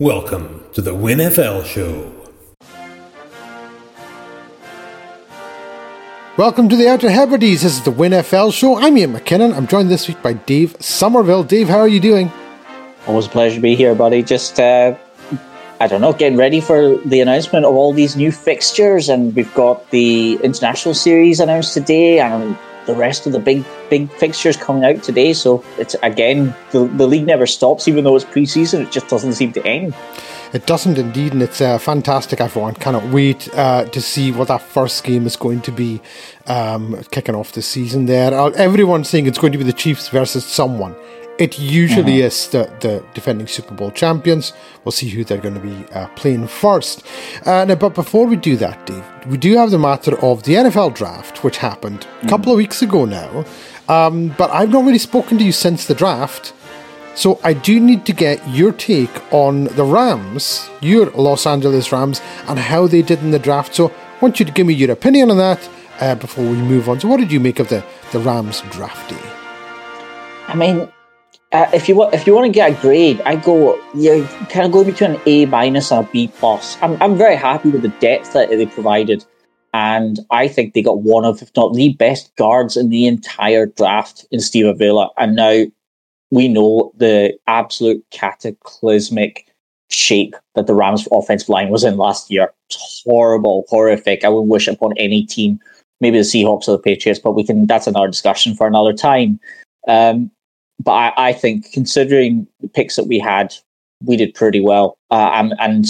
Welcome to the WinFL Show. Welcome to the Outer Hebrides. This is the WinFL Show. I'm Iain McKinnon. I'm joined this week by Dave Somerville. Dave, how are you doing? Always a pleasure to be here, buddy. Just, uh, I don't know, getting ready for the announcement of all these new fixtures, and we've got the international series announced today, and the rest of the big big fixtures coming out today. So it's again the, the league never stops, even though it's preseason. It just doesn't seem to end. It doesn't indeed, and it's uh, fantastic. Everyone cannot wait uh, to see what that first game is going to be um, kicking off the season. There, everyone's saying it's going to be the Chiefs versus someone. It usually mm-hmm. is the, the defending Super Bowl champions. We'll see who they're going to be uh, playing first. Uh, now, but before we do that, Dave, we do have the matter of the NFL draft, which happened mm-hmm. a couple of weeks ago now. Um, but I've not really spoken to you since the draft. So I do need to get your take on the Rams, your Los Angeles Rams, and how they did in the draft. So I want you to give me your opinion on that uh, before we move on. So what did you make of the, the Rams draft day? I mean, uh, if you want, if you want to get a grade, I go you kind of go between an A minus and a B plus. I'm I'm very happy with the depth that they provided, and I think they got one of, if not the best guards in the entire draft in Steve Avila. And now we know the absolute cataclysmic shape that the Rams' offensive line was in last year. It's horrible, horrific. I wouldn't wish upon any team. Maybe the Seahawks or the Patriots, but we can. That's another discussion for another time. Um, but I, I, think considering the picks that we had, we did pretty well. Uh, and, and,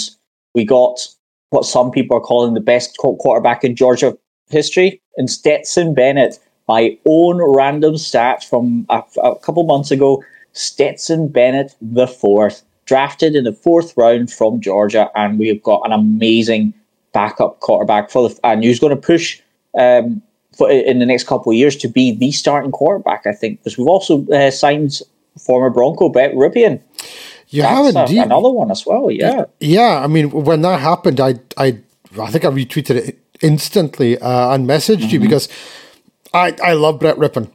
we got what some people are calling the best quarterback in Georgia history, in Stetson Bennett. My own random stat from a, a couple months ago: Stetson Bennett the fourth, drafted in the fourth round from Georgia, and we have got an amazing backup quarterback for the, and he's going to push um, for, in the next couple of years to be the starting quarterback. I think because we've also uh, signed former Bronco Brett Rypien. You That's have indeed. Another one as well. Yeah. Yeah. I mean, when that happened, I I I think I retweeted it instantly uh, and messaged mm-hmm. you because I I love Brett Rypien.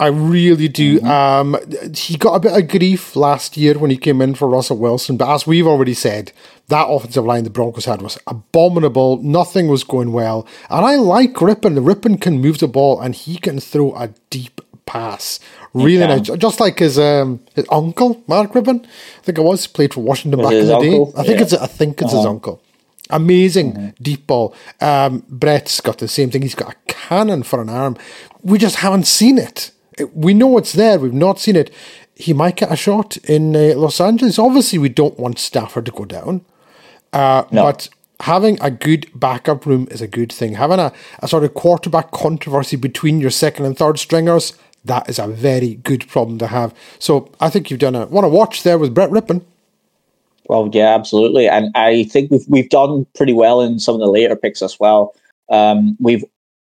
I really do. Mm-hmm. Um, he got a bit of grief last year when he came in for Russell Wilson, but as we've already said, that offensive line the Broncos had was abominable. Nothing was going well. And I like. The Rypien can move the ball and he can throw a deep pass. Really nice. Just like his um, his uncle, Mark Rypien. I think it was, played for Washington back in the uncle? day. I think yeah. it's I think it's uh-huh. his uncle. Amazing mm-hmm. deep ball. Um, Brett's got the same thing. He's got a cannon for an arm. We just haven't seen it. We know it's there. We've not seen it. He might get a shot in uh, Los Angeles. Obviously, we don't want Stafford to go down. Uh, no. But having a good backup room is a good thing. Having a, a sort of quarterback controversy between your second and third stringers, that is a very good problem to have. So I think you've done a want to watch there with Brett Rypien. Well, yeah, absolutely, and I think we've we've done pretty well in some of the later picks as well. Um, we've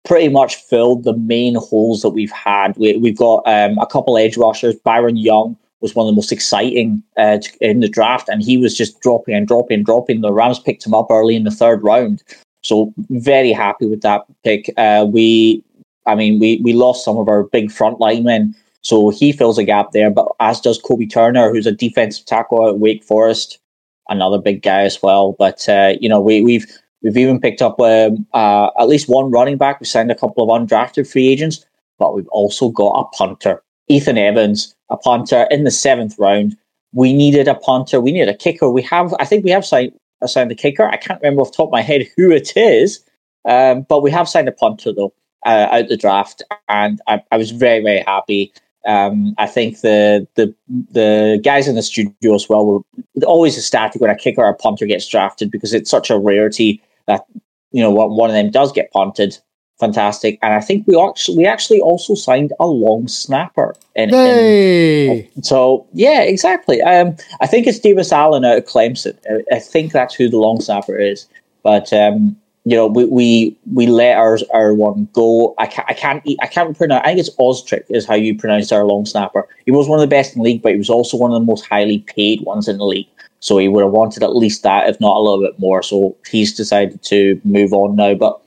pretty much filled the main holes that we've had. We, have got um, a couple edge rushers. Byron Young was one of the most exciting uh, in the draft, and he was just dropping and dropping and dropping. The Rams picked him up early in the third round, so very happy with that pick. Uh, we, I mean, we we lost some of our big front linemen, so he fills a gap there. But as does Kobie Turner, who's a defensive tackle at Wake Forest, another big guy as well. But uh, you know, we we've we've even picked up um, uh, at least one running back. We signed a couple of undrafted free agents, but we've also got a punter, Ethan Evans a punter in the seventh round. We needed a punter. We needed a kicker. We have, I think, we have signed signed the kicker. I can't remember off the top of my head who it is, um, but we have signed a punter though uh, out the draft, and I, I was very very happy. Um, I think the the the guys in the studio as well were always ecstatic when a kicker or a punter gets drafted because it's such a rarity that you know one of them does get punted fantastic. And I think we actually we actually also signed a long snapper. In, hey. In, so yeah, exactly. Um, I think it's Davis Allen out of Clemson. I, I think that's who the long snapper is. But um, you know, we we we let our our one go. I can't I can't I can't pronounce. I think it's Ostrich is how you pronounce our long snapper. He was one of the best in the league, but he was also one of the most highly paid ones in the league. So he would have wanted at least that, if not a little bit more. So he's decided to move on now. But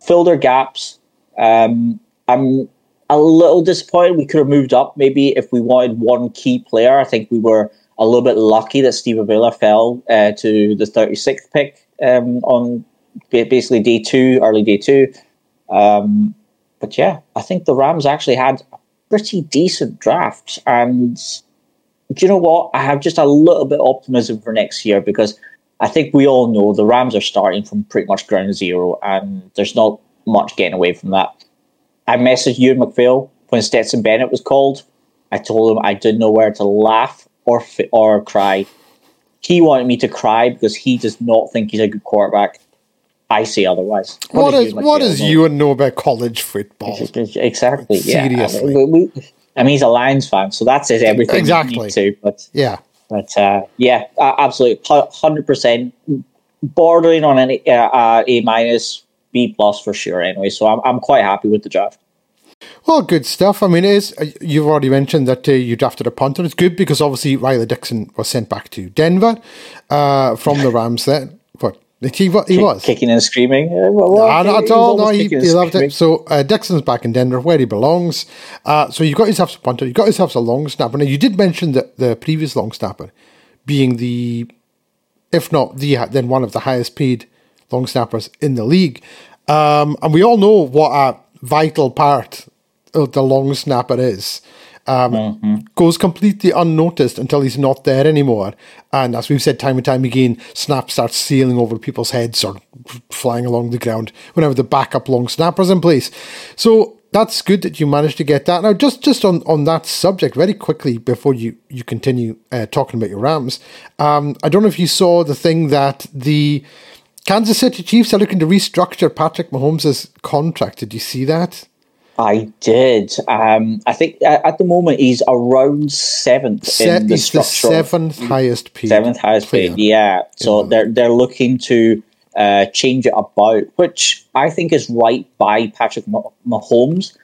filled our gaps. Um, I'm a little disappointed. We could have moved up maybe if we wanted one key player. I think we were a little bit lucky that Steve Avila fell uh, to the 36th pick um, on basically day two, early day two. Um, but yeah, I think the Rams actually had a pretty decent draft. And do you know what? I have just a little bit of optimism for next year because I think we all know the Rams are starting from pretty much ground zero and there's not much getting away from that. I messaged Euan MacPhail when Stetson Bennett was called. I told him I didn't know where to laugh or or cry. He wanted me to cry because he does not think he's a good quarterback. I say otherwise. what, what is what does Euan know about college football? Exactly. Seriously. Yeah. I mean, I mean, he's a Lions fan, so that says everything exactly. To, but yeah, but uh, yeah, uh, absolutely, hundred percent, bordering on an uh, A minus, B plus for sure. Anyway, so I'm I'm quite happy with the draft. Well, good stuff. I mean, it is. Uh, you've already mentioned that uh, you drafted a punter. It's good because obviously Riley Dixon was sent back to Denver uh, from the Rams. Then, but he, he was kicking and screaming. Uh, well, well, no, not at all. No, he, he loved it. So uh, Dixon's back in Denver, where he belongs. Uh, so you've got yourself a punter. You've got yourself a long snapper. Now you did mention that the previous long snapper being the, if not the, then one of the highest paid long snappers in the league. Um, and we all know what a vital part the long snapper is. Um, mm-hmm. Goes completely unnoticed until he's not there anymore. And as we've said time and time again, snap starts sailing over people's heads or flying along the ground whenever the backup long snapper's in place. So that's good that you managed to get that. Now, just just on, on that subject, very quickly before you you continue uh, talking about your Rams, um, I don't know if you saw the thing that the Kansas City Chiefs are looking to restructure Patrick Mahomes' contract. Did you see that? I did. Um, I think at the moment he's around seventh Se- in the he's the seventh highest paid. Seventh highest player. paid. Yeah. So yeah. they're they're looking to uh, change it about, which I think is right by Patrick Mahomes,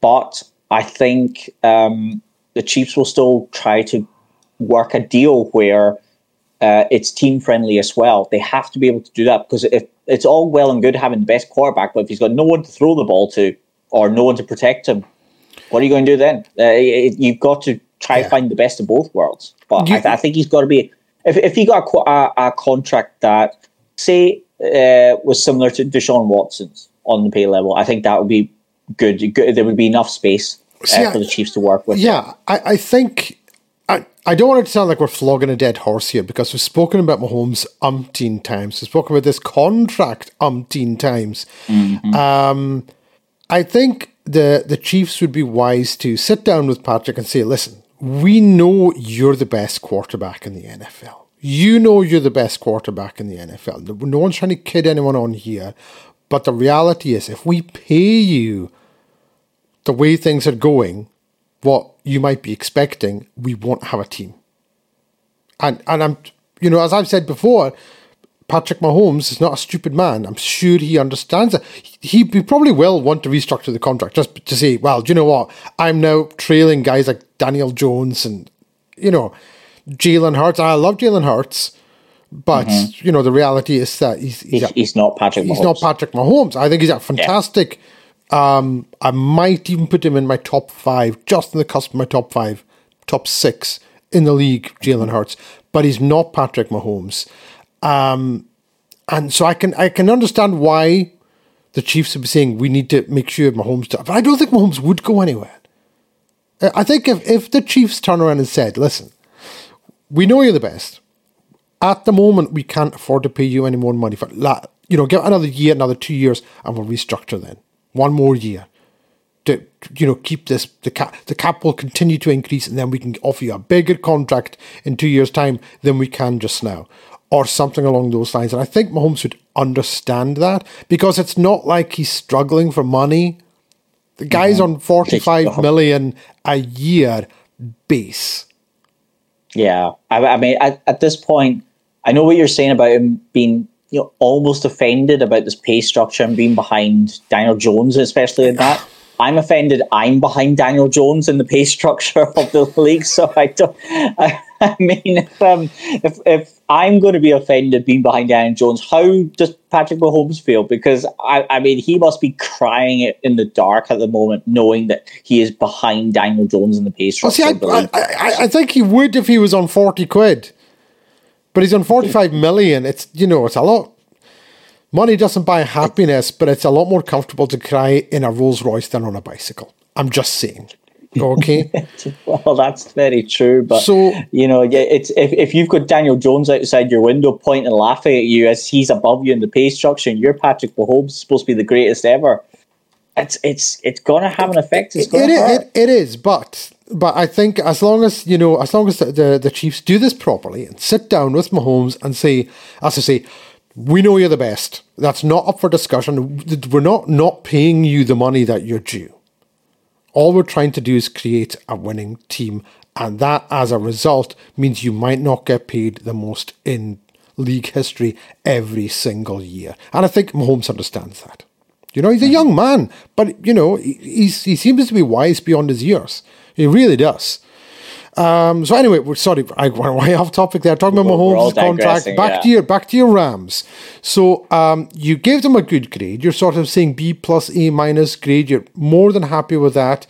but I think um, the Chiefs will still try to work a deal where uh, it's team friendly as well. They have to be able to do that because if it's all well and good having the best quarterback, but if he's got no one to throw the ball to or no one to protect him, what are you going to do then? Uh, you've got to try yeah. to find the best of both worlds. But you, I, I, think he's got to be. If if he got a, a, a contract that say uh, was similar to Deshaun Watson's on the pay level, I think that would be good. good there would be enough space uh, See, for the Chiefs to work with. Yeah, I, I think I, I don't want it to sound like we're flogging a dead horse here because we've spoken about Mahomes umpteen times. We've spoken about this contract umpteen times. Mm-hmm. Um, I think the the Chiefs would be wise to sit down with Patrick and say, listen, we know you're the best quarterback in the NFL. You know you're the best quarterback in the NFL. No one's trying to kid anyone on here. But the reality is, if we pay you the way things are going, what you might be expecting, we won't have a team. And and I'm you know, as I've said before, Patrick Mahomes is not a stupid man. I'm sure he understands that. He, he probably will want to restructure the contract just to say, well, do you know what? I'm now trailing guys like Daniel Jones and, you know, Jalen Hurts. I love Jalen Hurts, but, mm-hmm. you know, the reality is that he's, he's, a, he's not Patrick He's Mahomes. not Patrick Mahomes. I think he's a fantastic. Yeah. Um, I might even put him in my top five, just in the cusp of my top five, top six in the league, Jalen Hurts. But he's not Patrick Mahomes. Um, and so I can I can understand why the Chiefs would be saying we need to make sure Mahomes. Does, but I don't think Mahomes would go anywhere. I think if, if the Chiefs turn around and said, listen, we know you're the best. At the moment, we can't afford to pay you any more money for you know, give another year, another two years, and we'll restructure then. One more year. To, you know, keep this the cap the cap will continue to increase and then we can offer you a bigger contract in two years' time than we can just now or something along those lines. And I think Mahomes would understand that because it's not like he's struggling for money. The guy's mm-hmm. on forty-five million a year base. Yeah, I, I mean, at, at, this point, I know what you're saying about him being, you know, almost offended about this pay structure and being behind Daniel Jones, especially in that. I'm offended. I'm behind Daniel Jones in the pay structure of the league, so I don't. I, I mean, if, um, if if I'm going to be offended being behind Daniel Jones, how does Patrick Mahomes feel? Because I, I mean, he must be crying it in the dark at the moment, knowing that he is behind Daniel Jones in the pay structure. Well, see, I, I, I think he would if he was on forty quid, but he's on forty-five million. It's you know, it's a lot Money doesn't buy happiness, but it's a lot more comfortable to cry in a Rolls Royce than on a bicycle. I'm just saying. Okay. well, that's very true. But so you know, it's if, if you've got Daniel Jones outside your window pointing and laughing at you as he's above you in the pay structure, and you're Patrick Mahomes supposed to be the greatest ever. It's it's it's gonna have an effect. It's gonna it, it, it is, but but I think as long as you know, as long as the, the, the Chiefs do this properly and sit down with Mahomes and say, as I say, we know you're the best. That's not up for discussion. We're not not paying you the money that you're due. All we're trying to do is create a winning team, and that, as a result, means you might not get paid the most in league history every single year. And I think Mahomes understands that. You know, he's a young man, but you know, he's, he seems to be wise beyond his years. He really does. Um, so anyway, we're sorry, I went way off topic there. Talking about Mahomes' contract. Back yeah. to your back to your Rams. So um, you gave them a good grade. You're sort of saying B plus A minus grade. You're more than happy with that.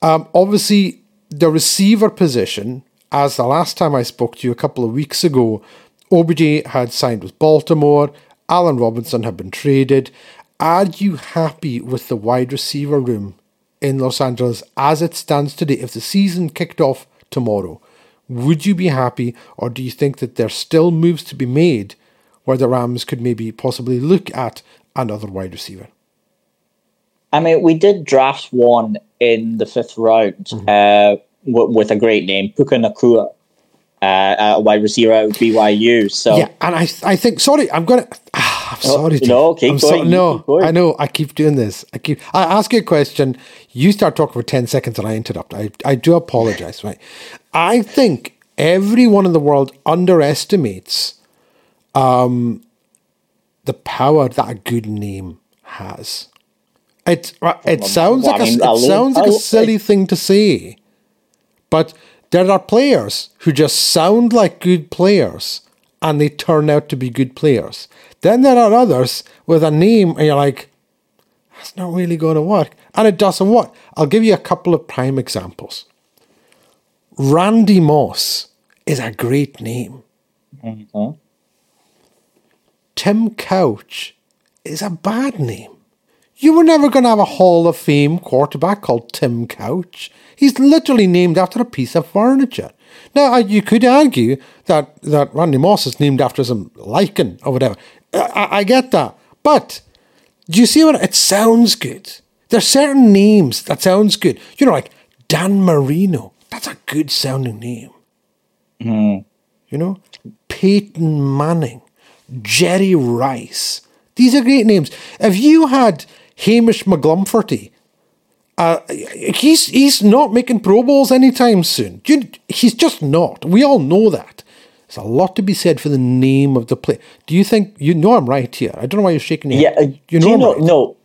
Um, obviously, the receiver position, as the last time I spoke to you a couple of weeks ago, OBJ had signed with Baltimore. Allen Robinson had been traded. Are you happy with the wide receiver room in Los Angeles as it stands today? If the season kicked off tomorrow. Would you be happy, or do you think that there's still moves to be made where the Rams could maybe possibly look at another wide receiver? I mean, we did draft one in the fifth round mm-hmm. uh, w- with a great name, Puka Nacua, uh, a wide receiver at BYU. So yeah, and I, I think sorry, I'm gonna. I'm oh, sorry. No, okay, I'm so, no, I know. I keep doing this. I keep. I ask you a question. You start talking for ten seconds, and I interrupt. I, I do apologize. right. I think everyone in the world underestimates um, the power that a good name has. It it sounds like a, it sounds like a silly thing to say, but there are players who just sound like good players and they turn out to be good players. Then there are others with a name and you're like, that's not really going to work. And it doesn't work. I'll give you a couple of prime examples. Randy Moss is a great name. Mm-hmm. Tim Couch is a bad name. You were never going to have a Hall of Fame quarterback called Tim Couch. He's literally named after a piece of furniture. Now, you could argue that, that Randy Moss is named after some lichen or whatever. I, I get that. But do you see what it sounds good? There's certain names that sounds good. You know, like Dan Marino. That's a good sounding name. Mm. You know, Peyton Manning, Jerry Rice. These are great names. If you had Hamish McGlumferty uh, he's he's not making Pro Bowls anytime soon. He's just not. We all know that. There's a lot to be said for the name of the play. Do you think you know I'm right here? I don't know why you're shaking your yeah, head. You know, you know right. no.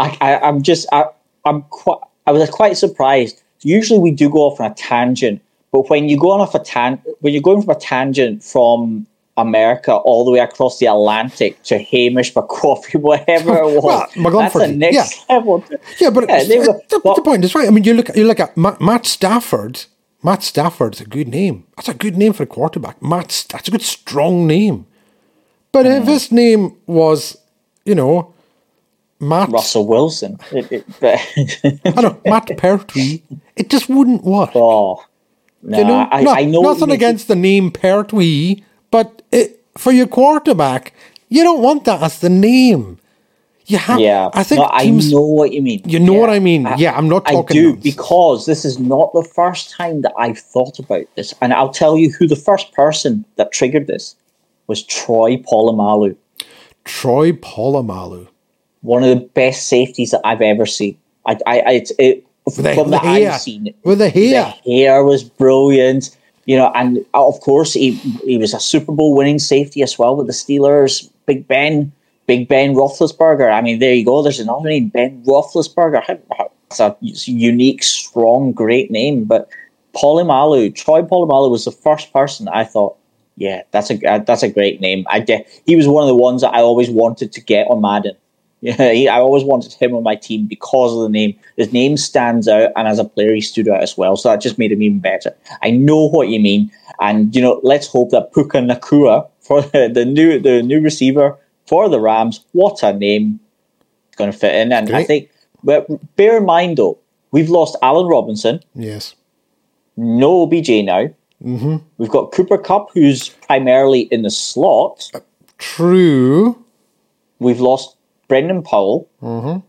I, I am just I I'm quite I was quite surprised. Usually we do go off on a tangent, but when you go off a tan when you're going from a tangent from America all the way across the Atlantic to Hamish McCoffrey, whatever it was. well, That's the next yeah. level. Yeah, but yeah, were, the, the, point is right. I mean, you look you look at Matt, Matt Stafford. Matt Stafford's a good name. That's a good name for a quarterback. Matt, that's a good strong name. But mm. if his name was, you know, Matt Russell Wilson, I know Matt Pertwee, it just wouldn't work. Oh, no, you know, I, no, I know nothing against the name Pertwee but it, for your quarterback, you don't want that as the name. You have, yeah, I think no, teams, I know what you mean. You know yeah. what I mean? I, yeah, I'm not talking. I do nonsense. because this is not the first time that I've thought about this, and I'll tell you who the first person that triggered this was Troy Polamalu. Troy Polamalu, one of the best safeties that I've ever seen. I, I, I it, from the, the hair. I've seen, with the hair, the hair was brilliant you know, and of course he he was a Super Bowl winning safety as well with the Steelers. Big Ben, Big Ben Roethlisberger. I mean, there you go. There's another name, Ben Roethlisberger. How, a unique, strong, great name. But Polamalu, Troy Polamalu was the first person I thought, yeah, that's a uh, that's a great name. I de- he was one of the ones that I always wanted to get on Madden. Yeah, he, I always wanted him on my team because of the name. His name stands out, and as a player, he stood out as well. So that just made him even better. I know what you mean, and you know, let's hope that Puka Nacua for the, the new the new receiver for the Rams. What a name! Going to fit in, and Great. I think. But bear in mind, though, we've lost Allen Robinson. Yes. No OBJ now. Mm-hmm. We've got Cooper Kupp, who's primarily in the slot. True. We've lost Brandon Powell. Mm-hmm.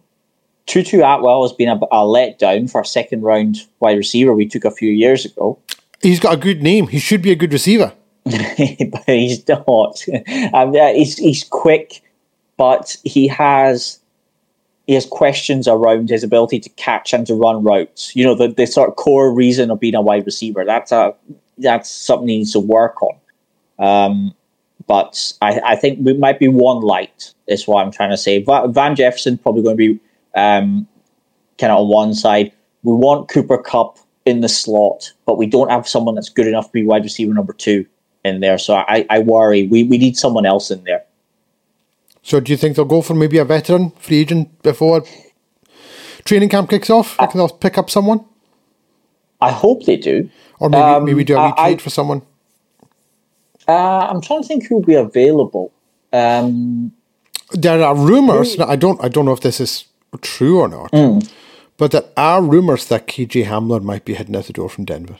Tutu Atwell has been a, a letdown for a second round wide receiver we took a few years ago. He's got a good name. He should be a good receiver. but he's not. um, he's, he's quick, but he has he has questions around his ability to catch and to run routes. You know, the, the sort of core reason of being a wide receiver. That's a that's something he needs to work on. Um, but I, I think we might be one light. Is what I'm trying to say. Van Jefferson probably going to be um, kind of on one side. We want Cooper Kupp in the slot, but we don't have someone that's good enough to be wide receiver number two in there. So I, I worry we, we need someone else in there. So do you think they'll go for maybe a veteran free agent before training camp kicks off? I, think they'll pick up someone? I hope they do. Or maybe um, maybe do a trade for someone. Uh, I'm trying to think who will be available. Um, there are rumors. I don't. I don't know if this is true or not. Mm. But there are rumors that KJ Hamler might be heading out the door from Denver.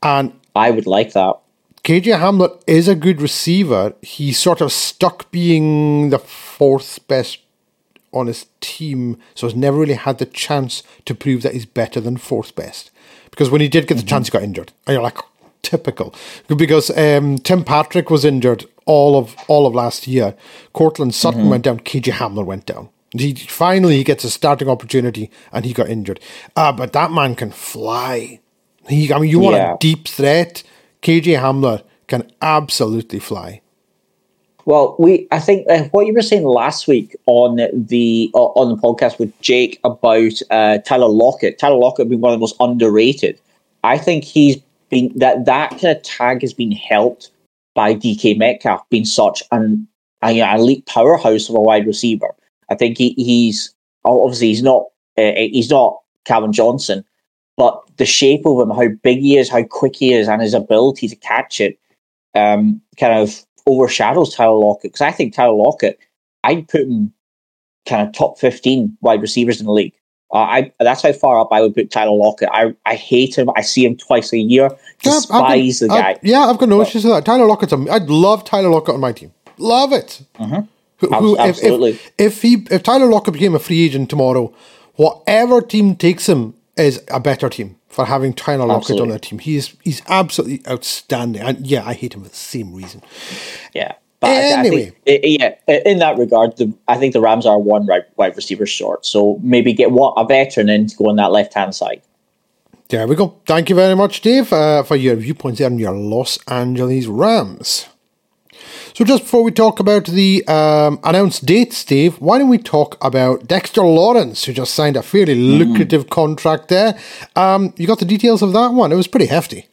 And I would like that. KJ Hamler is a good receiver. He's sort of stuck being the fourth best on his team, so he's never really had the chance to prove that he's better than fourth best. Because when he did get the mm-hmm. chance, he got injured. And you're like, typical. Because um, Tim Patrick was injured all of all of last year. Courtland Sutton mm-hmm. went down. KJ Hamler went down. He finally he gets a starting opportunity, and he got injured. Uh, but that man can fly. He, I mean, you want yeah. a deep threat? KJ Hamler can absolutely fly. Well, we I think uh, what you were saying last week on the uh, on the podcast with Jake about uh, Tyler Lockett. Tyler Lockett being one of the most underrated. I think he's that that kind of tag has been helped by DK Metcalf being such an, an elite powerhouse of a wide receiver. I think he, he's obviously he's not uh, he's not Calvin Johnson, but the shape of him, how big he is, how quick he is, and his ability to catch it, um, kind of overshadows Tyler Lockett. Because I think Tyler Lockett, I'd put him kind of top fifteen wide receivers in the league. Uh, I that's how far up I would put Tyler Lockett. I I hate him. I see him twice a year. Despise yeah, the guy. I, yeah, I've got no issues with that. Tyler Lockett's. A, I'd love Tyler Lockett on my team. Love it. Mm-hmm. Who, who, Absolutely. If, if, if, he if Tyler Lockett became a free agent tomorrow, whatever team takes him is a better team for having Tyler Lockett absolutely. on their team. He's he's absolutely outstanding. And yeah, I hate him for the same reason. Yeah. But anyway, I think, yeah, in that regard, the, I think the Rams are one right wide receiver short. So maybe get one, a veteran in to go on that left hand side. There we go. Thank you very much, Dave, uh, for your viewpoints on your Los Angeles Rams. So, just before we talk about the um, announced dates, Steve, why don't we talk about Dexter Lawrence, who just signed a fairly mm. lucrative contract there? Um, you got the details of that one? It was pretty hefty.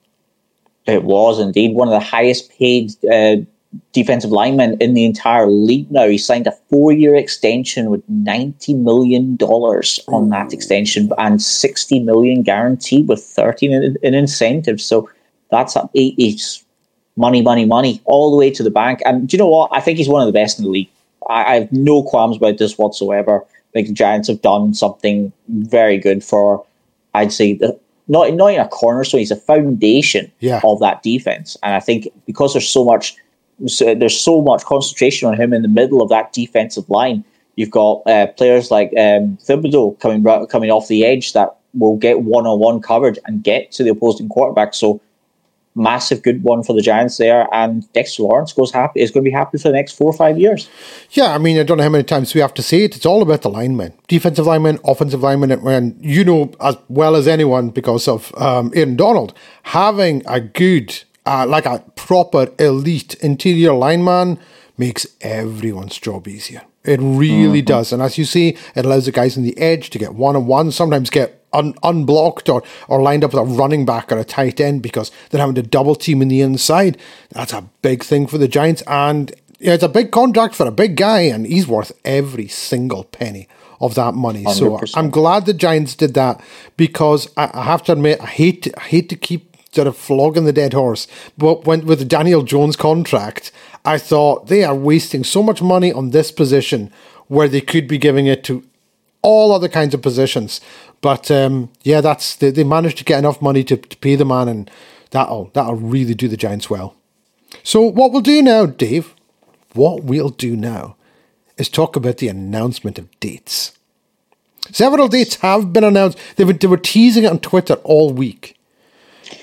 It was indeed one of the highest paid uh, defensive lineman in the entire league now. He signed a four year extension with $90 million on that extension and 60 million guaranteed with 13 in, in incentives. So that's a, it's money, money, money, all the way to the bank. And do you know what? I think he's one of the best in the league. I, I have no qualms about this whatsoever. I think the Giants have done something very good for, I'd say, the, not not in a corner, so he's a foundation yeah. of that defense. And I think because there's so much, there's so much concentration on him in the middle of that defensive line. You've got uh, players like um, Thibodeaux coming coming off the edge that will get one on one coverage and get to the opposing quarterback. So massive good one for the Giants there, and Dexter Lawrence goes happy is going to be happy for the next four or five years. Yeah, I mean, I don't know how many times we have to say it. It's all about the linemen, defensive linemen, offensive linemen, and you know as well as anyone because of um, Aaron Donald having a good, uh, like a proper elite interior lineman makes everyone's job easier. It really does. And as you see, it allows the guys on the edge to get one on one, sometimes get un- unblocked or, or lined up with a running back or a tight end because they're having to double team in the inside. That's a big thing for the Giants. And yeah, it's a big contract for a big guy, and he's worth every single penny of that money. So 100%. I'm glad the Giants did that because I, I have to admit, I hate I hate to keep sort of flogging the dead horse, but when with the Daniel Jones contract, I thought they are wasting so much money on this position where they could be giving it to all other kinds of positions. But um, yeah, that's they, they managed to get enough money to, to pay the man, and that'll that'll really do the Giants well. So what we'll do now, Dave, what we'll do now is talk about the announcement of dates. Several dates have been announced. They were, they were teasing it on Twitter all week.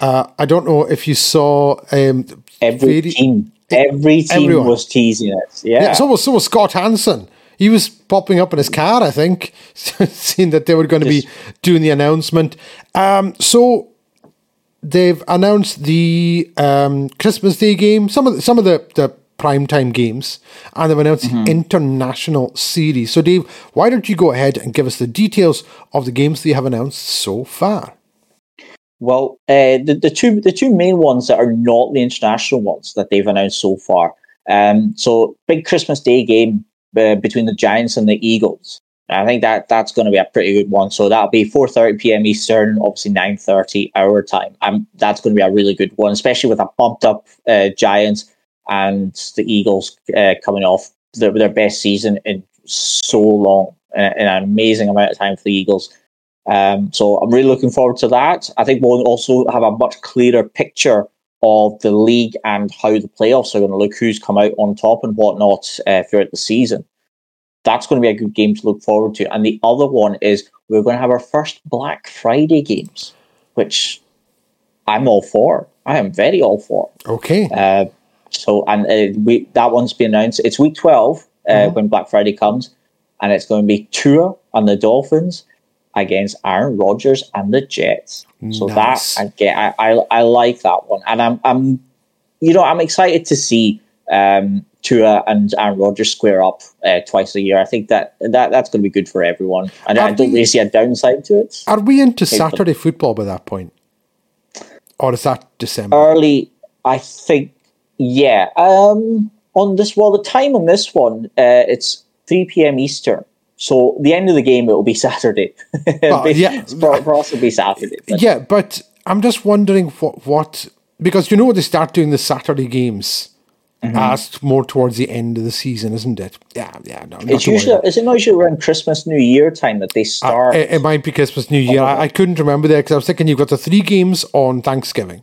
Uh, I don't know if you saw um, Every very- team, every team Everyone. was teasing it. Yeah. Yeah, so was so was Scott Hanson. He was popping up in his car, I think, seeing that they were going to be doing the announcement. Um, so they've announced the um, Christmas Day game, some of the, some of the the primetime games, and they've announced Mm-hmm. the international series. So, Dave, why don't you go ahead and give us the details of the games they have announced so far? Well, uh, the, the two the two main ones that are not the international ones that they've announced so far. Um, so big Christmas Day game uh, between the Giants and the Eagles. I think that that's going to be a pretty good one. So that'll be 4:30 p.m. Eastern, obviously 9:30 our time. Um, that's going to be a really good one, especially with a bumped up uh, Giants and the Eagles uh, coming off their, their best season in so long, in an amazing amount of time for the Eagles. Um, so I'm really looking forward to that. I think we'll also have a much clearer picture of the league and how the playoffs are going to look, who's come out on top and whatnot uh, throughout the season. That's going to be a good game to look forward to. And the other one is we're going to have our first Black Friday games, which I'm all for. I am very all for. Okay. Uh, so and uh, we that one's been announced. It's week twelve uh, when Black Friday comes, and it's going to be Tua and the Dolphins against Aaron Rodgers and the Jets. So Nice. that I get, I, I I like that one, and I'm I'm you know I'm excited to see um, Tua and Aaron Rodgers square up uh, twice a year. I think that that that's going to be good for everyone, and I don't we- really see a downside to it. Are we into Saturday football by that point? Or is that December? early i think yeah um on this well the time on this one uh it's 3 p.m eastern so the end of the game it will be saturday Well, yeah. for, us it'll be saturday but Yeah, but I'm just wondering what what because you know they start doing the Saturday games Mm-hmm. as more towards the end of the season, isn't it? Yeah, yeah. No, it's usually is it not usually around christmas new year time that they start It, it might be Christmas, New Year. I, I couldn't remember there because I was thinking you've got the three games on Thanksgiving,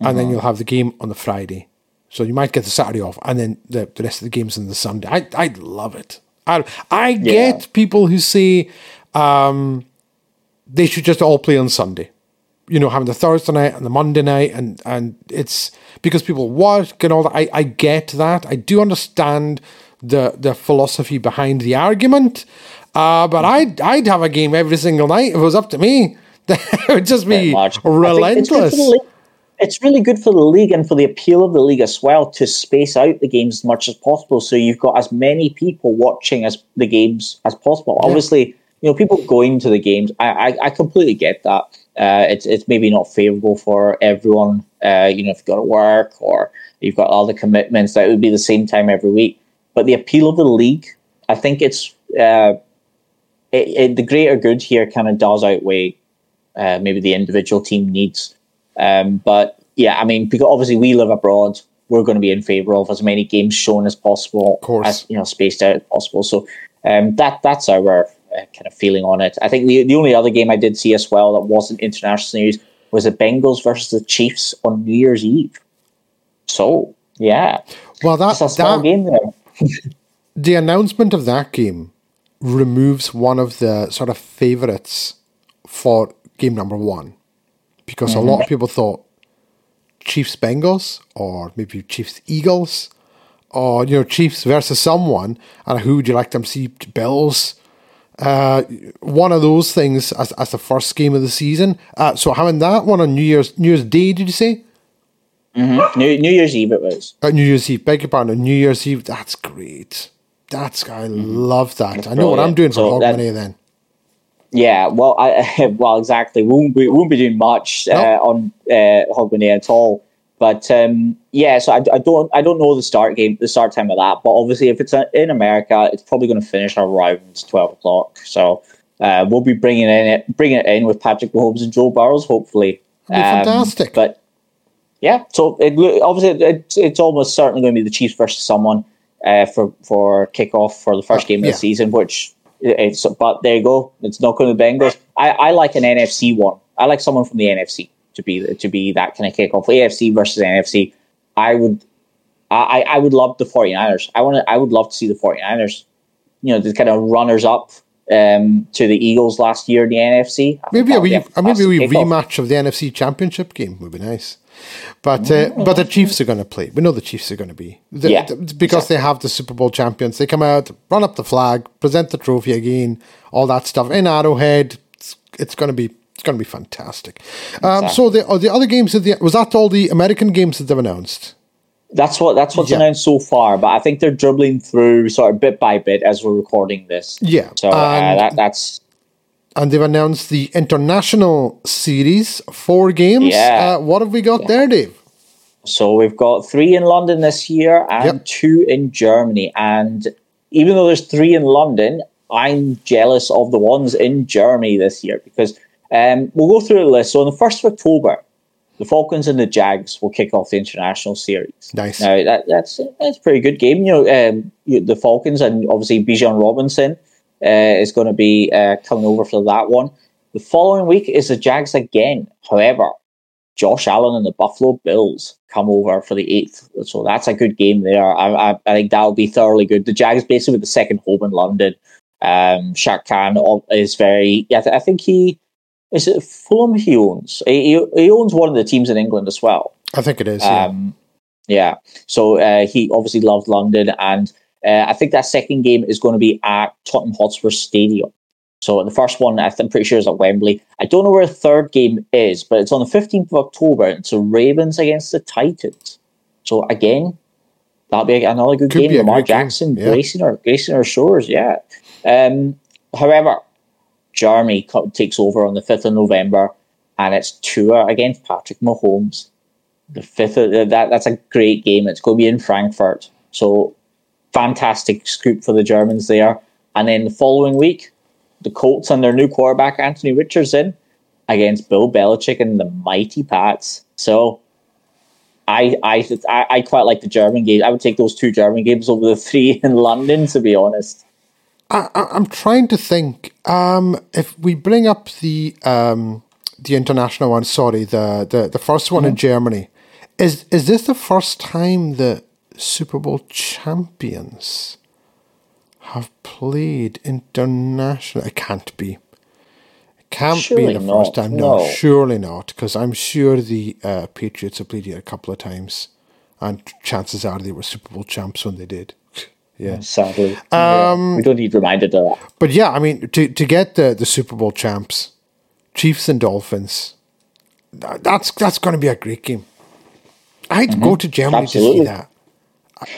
and Uh-huh. then you'll have the game on the Friday. So you might get the Saturday off, and then the, the rest of the games on the Sunday. I I love it. I I get people who say um, they should just all play on Sunday. You know, having the Thursday night and the Monday night, and and it's because people work and all that. I, I get that. I do understand the the philosophy behind the argument. Uh, but I'd I'd have a game every single night if it was up to me. it would just be much. I think it's relentless. It's really good for the league and for the appeal of the league as well to space out the games as much as possible, so you've got as many people watching as the games as possible. Obviously, you know people going to the games. I I, I completely get that. Uh, it's it's maybe not favorable for everyone. Uh, you know, if you've got to work or you've got other commitments, that would be the same time every week. But the appeal of the league, I think it's uh, it, it, the greater good here kind of does outweigh uh, maybe the individual team needs. Um, but yeah, I mean, because obviously we live abroad, we're going to be in favour of as many games shown as possible, course. as you know, spaced out as possible. So um, that that's our uh, kind of feeling on it. I think the the only other game I did see as well that wasn't international news was the Bengals versus the Chiefs on New Year's Eve. So yeah, Well, that it's a small that game there. the announcement of that game removes one of the sort of favorites for game number one because a lot of people thought Chiefs Bengals or maybe Chiefs Eagles or you know Chiefs versus someone. And who would you like them to see? Bills. Uh, one of those things as, as the first game of the season. Uh, so having that one on New Year's New Year's Day did you say? New, New Year's Eve it was. uh, New Year's Eve. Beg your pardon. New Year's Eve that's great. That's I love that. I know what I'm doing for So Hogmanay then. Yeah, well, I well exactly. We won't be, won't be doing much uh, on uh, Hogmanay at all. But um, yeah, so I, I don't I don't know the start game the start time of that. But obviously, if it's in America, it's probably going to finish around twelve o'clock. So uh, we'll be bringing in it bringing it in with Patrick Mahomes and Joe Burrows, hopefully. Um, fantastic. But yeah, so it, obviously it's it's almost certainly going to be the Chiefs versus someone uh, for for kickoff for the first Uh, game of yeah. the season, which it's but there you go. It's not going to be Bengals. I, I like an NFC one. I like someone from the NFC to be to be that kind of kickoff. AFC versus NFC. I would I, I would love the 49ers. I want I would love to see the 49ers. You know, the kind of runners up um, to the Eagles last year in the NFC. I Maybe a that would be wee, maybe a wee kickoff. rematch of the NFC Championship game would be nice. But uh, but the Chiefs are going to play. We know the Chiefs are going to be The- Yeah, the- because they have the Super Bowl champions. They come out, run up the flag, present the trophy again, all that stuff in Arrowhead. It's, it's going to be it's going to be fantastic. Um, so the oh, the other games that the, was that all the American games that they've announced. That's what that's what's Yeah. announced so far, but I think they're dribbling through sort of bit by bit as we're recording this. Yeah, So uh, that that's And they've announced the international series, four games. Yeah. Uh, what have we got there, Dave? so we've got three in London this year and Yep. two in Germany. And even though there's three in London, I'm jealous of the ones in Germany this year because um, we'll go through the list. So on the first of October, the Falcons and the Jags will kick off the international series. Nice. Now that, that's that's a pretty good game. You know, um, you, the Falcons and obviously Bijan Robinson uh, is going to be uh, coming over for that one. The following week is the Jags again. However, Josh Allen and the Buffalo Bills come over for the eighth, so that's a good game there. I, I, I think that'll be thoroughly good. The Jags basically with the second home in London. Um, Shad Khan is very. Yeah, I, th- I think he is it Fulham. He owns. He, he he owns one of the teams in England as well. I think it is. Yeah. Um, yeah. So uh, he obviously loved London, and uh, I think that second game is going to be at Tottenham Hotspur Stadium. So the first one, I I'm pretty sure, is at Wembley. I don't know where the third game is, but it's on the 15th of October. It's the Ravens against the Titans. So again, that'll be another good Could game. Lamar great game, Jackson, yeah. gracing our gracing our shores. Yeah. Um, however, Germany takes over on the 5th of November, and it's Tua against Patrick Mahomes. The fifth, of, that that's a great game. It's going to be in Frankfurt, so fantastic scoop for the Germans there. And then the following week, the Colts and their new quarterback Anthony Richardson against Bill Belichick and the mighty Pats. So. I, I I quite like the German game. I would take those two German games over the three in London, to be honest. I, I, I'm trying to think. Um, if we bring up the um, the international one, sorry, the the, the first one in Germany, is is this the first time the Super Bowl champions have played international? It can't be. It can't Surely be the not, first time. No, no. surely not, because I'm sure the uh, Patriots have played here a couple of times, and chances are they were Super Bowl champs when they did. Yeah. Sadly, Um, Yeah. we don't need reminded of that. But yeah, I mean, to to get the, the Super Bowl champs, Chiefs and Dolphins, tha- that's that's going to be a great game. I'd go to Germany to Mm-hmm. See that.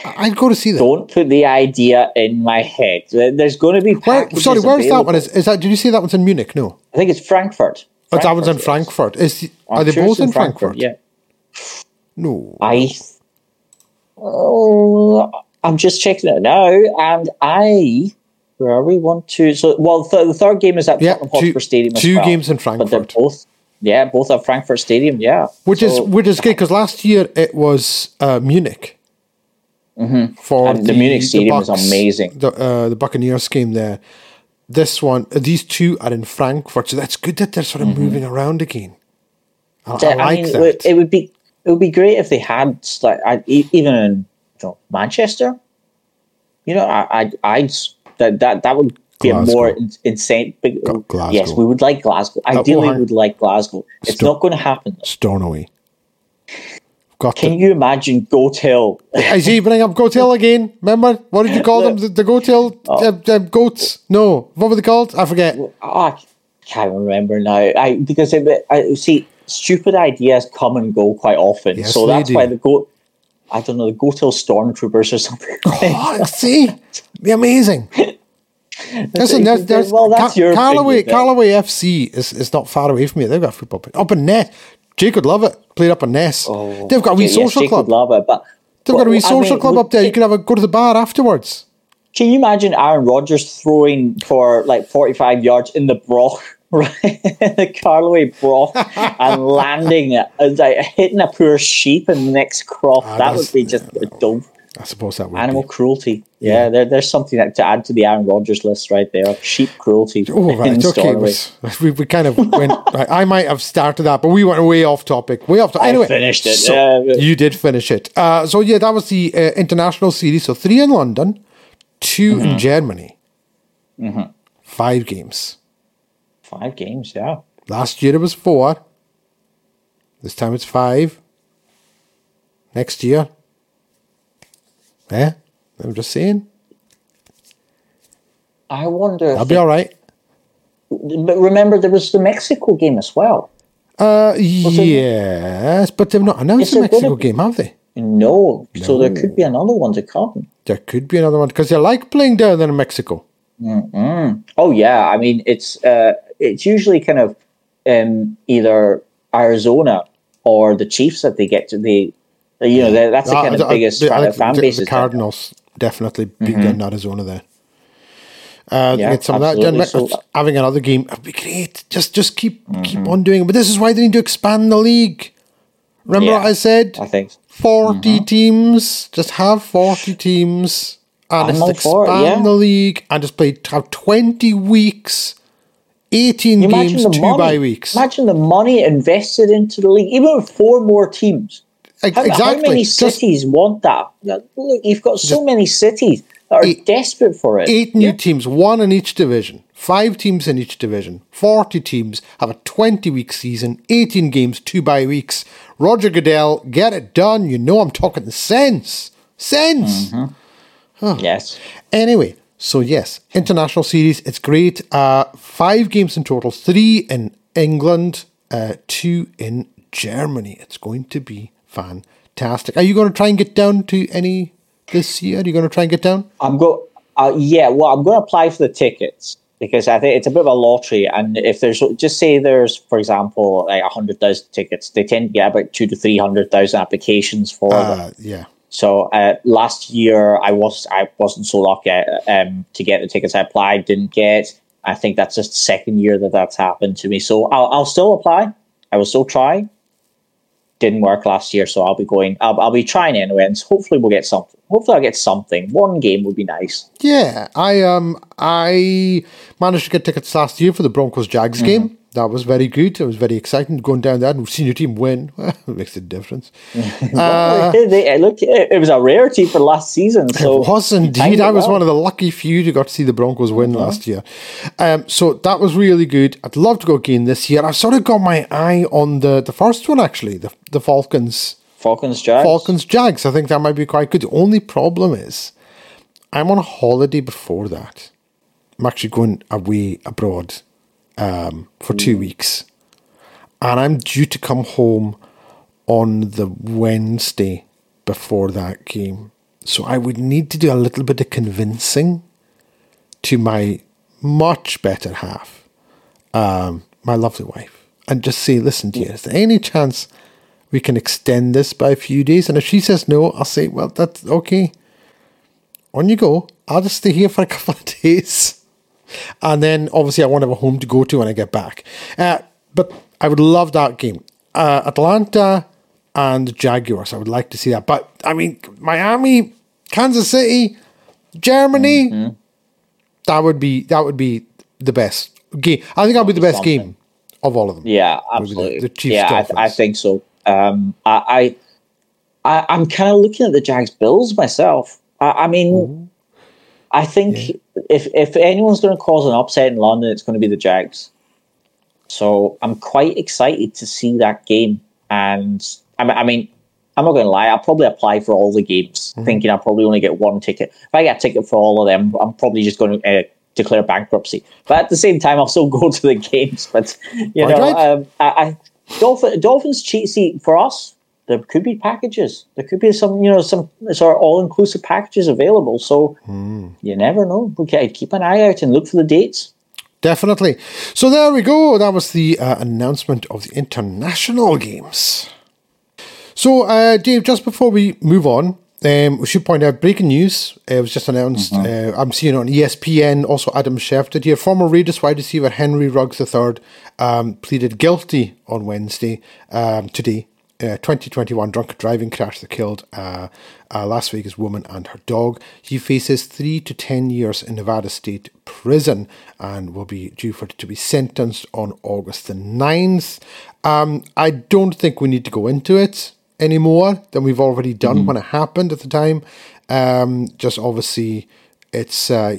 I'd go to see that. Don't put the idea in my head. There's going to be Where, sorry, where's that one? Is, is that? Did you say that one's in Munich? No, I think it's Frankfurt. oh, that one's in Frankfurt, Frankfurt. Is the, are they sure both in Frankfurt? Yeah. No. I. Oh, I'm just checking it now, and I. Where are we? One, two. So, well, th- the third game is at Yeah, Tottenham Hotspur Stadium. As two well, games in but they're Frankfurt. both. Yeah, both at Frankfurt Stadium. Yeah, Which is which is good because last year it was uh, Munich. Mm-hmm. For And the Munich stadium was amazing. The uh, the Buccaneers game there. This one, uh, these two are in Frankfurt, so that's good that they're sort of moving around again. I, I Mm-hmm. I like mean, that. it would be it would be great if they had like even in you know, Manchester. You know, I I I'd, that that that would be a more insane. Big, Glasgow. Yes, we would like Glasgow. Ideally, we would like Glasgow. It's Stop. not going to happen. Stornoway. Got Can to. you imagine Goat Hill? I see you bring up Goat Hill again. Remember what did you call them? The, the Goat Hill Oh. uh, uh, goats? No, what were they called? I forget. oh, I can't remember now. I because it, I see stupid ideas come and go quite often. Yes, so that's do. why the goat I don't know, the Gotel Stormtroopers or something. Oh, see, amazing. Listen, there's, there's Well, that's Ca- your Carloway, Carloway FC is, is not far away from me. They've got football pitch. Up in Ness. Jake would love it. Played up in Ness. They've got a wee Yes, social club. would love it, but They've got a wee but, I social mean, club would- up there. You can have a go to the bar afterwards. Can you imagine Aaron Rodgers throwing for like 45 yards in the broch, right? the Carloway broch, and landing, uh, like, hitting a poor sheep in the next crop? that Ah, that's- would be just dumb. I suppose that would Animal be. cruelty. Yeah, there, there's something that, to add to the Aaron Rodgers list right there. Sheep cruelty. Oh, right. Okay. Was- We, we kind of went. right, I might have started that, but we went way off topic. Way off topic. I Anyway, finished it, so- yeah, you did finish it. Uh, so, yeah, that was the uh, international series. So, three in London, 2 Mm-hmm. in Germany. Five games. Five games, yeah. Last year it was four. This time it's five. Next year. Eh? I'm just saying. I wonder. I'll be all right. but remember, there was the Mexico game as well. Uh, yes, but they've not announced the Mexico be- game, have they? No, so there could be another one to come. There could be another one because they like playing down there in Mexico. Oh yeah, I mean it's uh, it's usually kind of um, either Arizona or the Chiefs that they get to the you know that- that's the Uh, kind of I- biggest I fan, think fan the. The. Cardinals definitely beat down Arizona there. Uh, Yeah, get some of that done. absolutely. So- Having another game would be great. Just just keep keep Mm-hmm. on doing it. But this is why they need to expand the league. Remember Yeah, what I said? I think 40 Mm-hmm. teams. Just have 40 teams and I'm just for it, expand yeah. the league and just play have 20 weeks, 18 You games, two money. bye weeks. Imagine the money invested into the league, even with four more teams. How, how exactly. many Just cities want that? Look, you've got so many cities that are Eight- desperate for it. eight new Yeah. teams, one in each division, five teams in each division, 40 teams, have a 20 week season, 18 games, two bye weeks. Roger Goodell, get it done. You know I'm talking sense. Sense. Yes. Anyway, so yes, international series, it's great. Uh, five games in total, three in England, uh, two in Germany. It's going to be fantastic. Are you going to try and get down to any this year? Are you going to try and get down? I'm go. Uh, yeah, well, I'm going to apply for the tickets because I think it's a bit of a lottery. And if there's just say there's, for example, like hundred thousand tickets, they tend to get about two to three hundred thousand applications for them. Uh, yeah. So uh, last year I was I wasn't so lucky um, to get the tickets I applied, didn't get. I think that's just the second year that that's happened to me. So I'll, I'll still apply. I will still try. Didn't work last year, so I'll be going. I'll, I'll be trying anyway, and hopefully we'll get something. Hopefully I'll get something. One game would be nice. Yeah, I um I managed to get tickets last year for the Broncos Jags game. That was very good. It was very exciting going down there and we've seen your team win. it makes a difference. It, it, look, it, was a rarity for last season. So it was indeed. I was well. one of the lucky few who got to see the Broncos win last year. Um, so that was really good. I'd love to go again this year. I've sort of got my eye on the, the first one actually, the the Falcons. Falcons Jags. Falcons Jags. I think that might be quite good. The only problem is I'm on a holiday before that. I'm actually going away abroad um, for two weeks. And I'm due to come home on the Wednesday before that game. So I would need to do a little bit of convincing to my much better half, um, my lovely wife, and just say, listen, dear, is there any chance we can extend this by a few days? And if she says no, I'll say, well, that's okay. On you go. I'll just stay here for a couple of days. And then obviously I won't have a home to go to when I get back. Uh, but I would love that game. Uh, Atlanta and Jaguars. I would like to see that. But I mean, Miami, Kansas City, Germany. That would be that would be the best game. I think that'll be the best Something. game of all of them. Yeah, absolutely. the Chiefs yeah, I, I think so. Um, I, I, I I'm kind of looking at the Jags Bills myself. I, I mean, I think if if anyone's going to cause an upset in London, it's going to be the Jags. So I'm quite excited to see that game. And I mean, I mean, I'm not going to lie. I'll probably apply for all the games, Mm-hmm. thinking I'll probably only get one ticket. If I get a ticket for all of them, I'm probably just going to uh, declare bankruptcy. But at the same time, I'll still go to the games. But you know, um, I, I Dolphin, Dolphins cheat seat for us. There could be packages. There could be some, you know, some sort of all inclusive packages available. So you never know. We can keep an eye out and look for the dates. Definitely. So there we go. That was the uh, announcement of the international games. So, uh, Dave, just before we move on, um, we should point out breaking news. Uh, it was just announced. Uh, I'm seeing on ESPN. Also, Adam Schefter here. Former Raiders wide receiver Henry Ruggs III um, pleaded guilty on Wednesday, um, today. Uh, 2021 drunken driving crash that killed uh, a Las Vegas woman and her dog. He faces three to ten years in Nevada State Prison and will be due for to be sentenced on August the 9th. Um, I don't think we need to go into it any more than we've already done when it happened at the time. Um, just obviously, it's uh,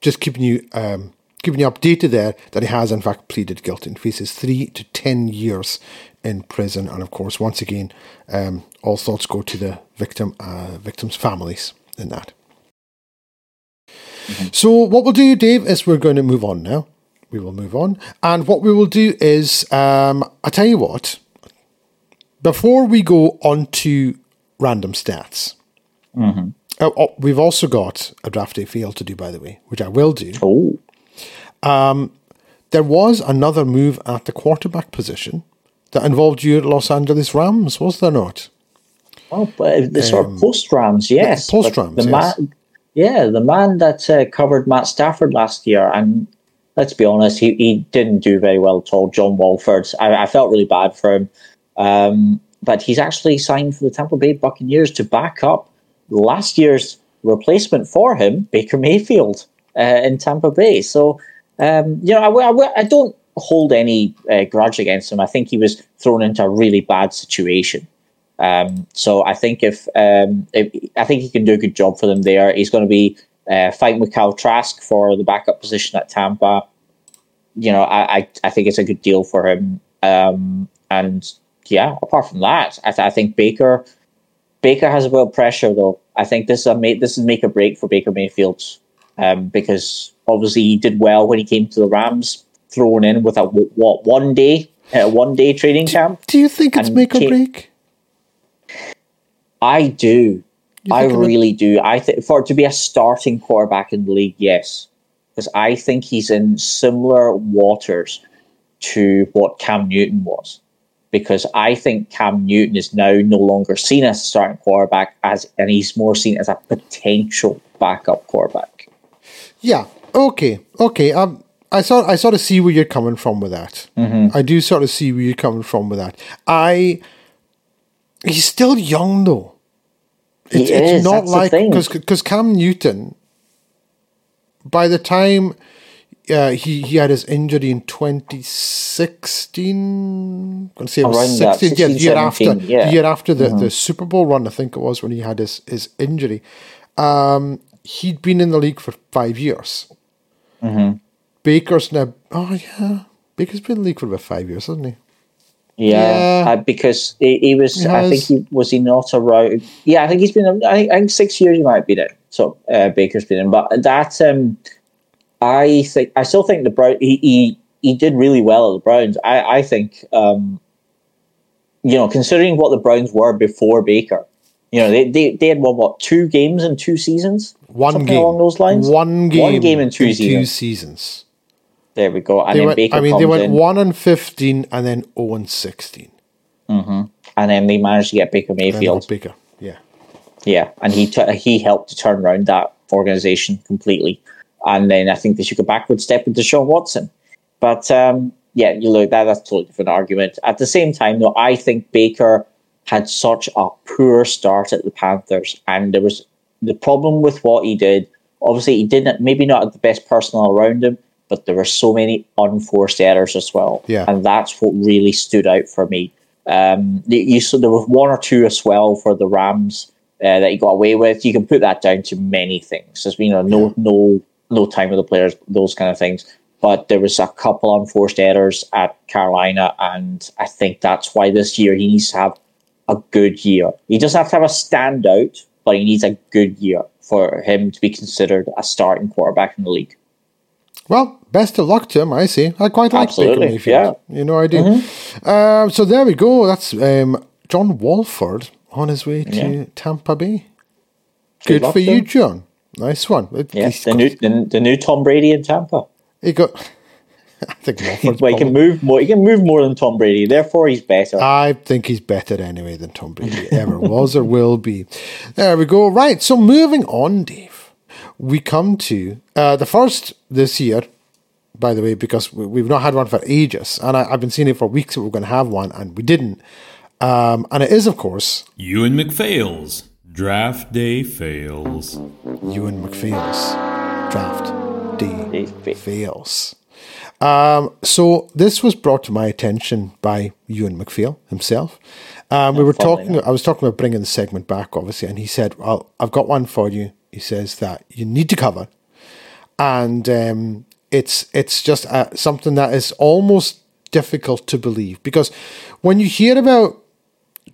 just keeping you um, keeping you updated there that he has in fact pleaded guilty and faces three to ten years in prison. And of course, once again, um, all thoughts go to the victim, uh, victims' families in that. So what we'll do, Dave, is we're going to move on now. We will move on, and what we will do is, um, I tell you what. Before we go on to random stats, oh, oh, we've also got a draft day fail to do, by the way, which I will do. Oh, There was another move at the quarterback position that involved your Los Angeles Rams, was there not? oh, but the sort of post Rams, yes. post-Rams, yes. man, yeah, the man that uh, covered Matt Stafford last year, and let's be honest, he, he didn't do very well at all. John Wolford, I, I felt really bad for him, um, but he's actually signed for the Tampa Bay Buccaneers to back up last year's replacement for him, Baker Mayfield, uh, in Tampa Bay. So, um, you know, I, I, I don't hold any uh, grudge against him. I think he was thrown into a really bad situation. Um, so I think if, um, if I think he can do a good job for them there. He's going to be uh, fighting with Kyle Trask for the backup position at Tampa. You know, I I, I think it's a good deal for him. Um, and yeah, apart from that, I, th- I think Baker Baker has a bit of pressure though. I think this is a this is make or break for Baker Mayfield um, because obviously he did well when he came to the Rams, thrown in with a what one day uh, one day training camp. Do you think it's make or break? I do. I it really do. I think for it to be a starting quarterback in the league, yes, because I think he's in similar waters to what Cam Newton was. Because I think Cam Newton is now no longer seen as a starting quarterback as, and he's more seen as a potential backup quarterback. Yeah. Okay. Okay. Um, I sort I sort of see where you're coming from with that. I do sort of see where you're coming from with that. I. He's still young though. He It's, it's is, not that's the like thing. because because Cam Newton. By the time uh, he he had his injury in 2016, I'm going to say it was Around that, 16, yeah, the 16, year after yeah. the year after the, the Super Bowl run, I think it was when he had his his injury. Um, he'd been in the league for five years. Baker's now. Oh yeah, Baker's been in the league for about five years, hasn't he? Yeah, Yeah. Uh, because he, he was. He I think he was he not around. Yeah, I think he's been. I think, I think six years he might be in. So uh, Baker's been in, but that um, I think I still think the Brown. He, he he did really well at the Browns. I I think um, you know, considering what the Browns were before Baker, you know, they they, they had what what two games in two seasons, One Something game along those lines? One game. One game in two Two seasons. seasons. There we go. And They then went, Baker I mean, they went in, one and fifteen, and then zero and sixteen. and then they managed to get Baker Mayfield. Baker. Yeah. Yeah, and he t- he helped to turn around that organization completely. And then I think they took a backward step with Deshaun Watson. But um, yeah, you look that that's a totally different argument. At the same time, though, I think Baker had such a poor start at the Panthers, and there was the problem with what he did. Obviously, he didn't maybe not the best personnel around him, but there were so many unforced errors as well. Yeah. and that's what really stood out for me. Um, you, saw there was one or two as well for the Rams uh, that he got away with. You can put that down to many things. There's you know no no no time with the players, those kind of things. But there was a couple unforced errors at Carolina, and I think that's why this year he needs to have a good year. He doesn't have to have a standout, but he needs a good year for him to be considered a starting quarterback in the league. Well, best of luck to him. I see. I quite like Absolutely, Baker Mayfield. You know, I do. Mm-hmm. Um, so there we go. That's um, John Wolford on his way to Yeah. Tampa Bay. Good Good for you, him. John. Nice one. Yeah, he's the got- new the, the new Tom Brady in Tampa. He got. I think Wolford's Well, he can move more. He can move more than Tom Brady. Therefore, he's better. I think he's better anyway than Tom Brady ever was or will be. There we go. Right. So moving on, Dave, we come to uh, the first this year. By the way, because we- we've not had one for ages, and I, I've been seeing it for weeks that we're going to have one, and we didn't. Um, and it is, of course, Euan MacPhail's Draft Day Fails. Euan MacPhail's draft day Day fails. Um, so this was brought to my attention by Euan MacPhail himself. Um, we were funnily talking. I was talking about bringing the segment back, obviously, and he said, "Well, I've got one for you." He says that you need to cover, and um, it's it's just uh, something that is almost difficult to believe because when you hear about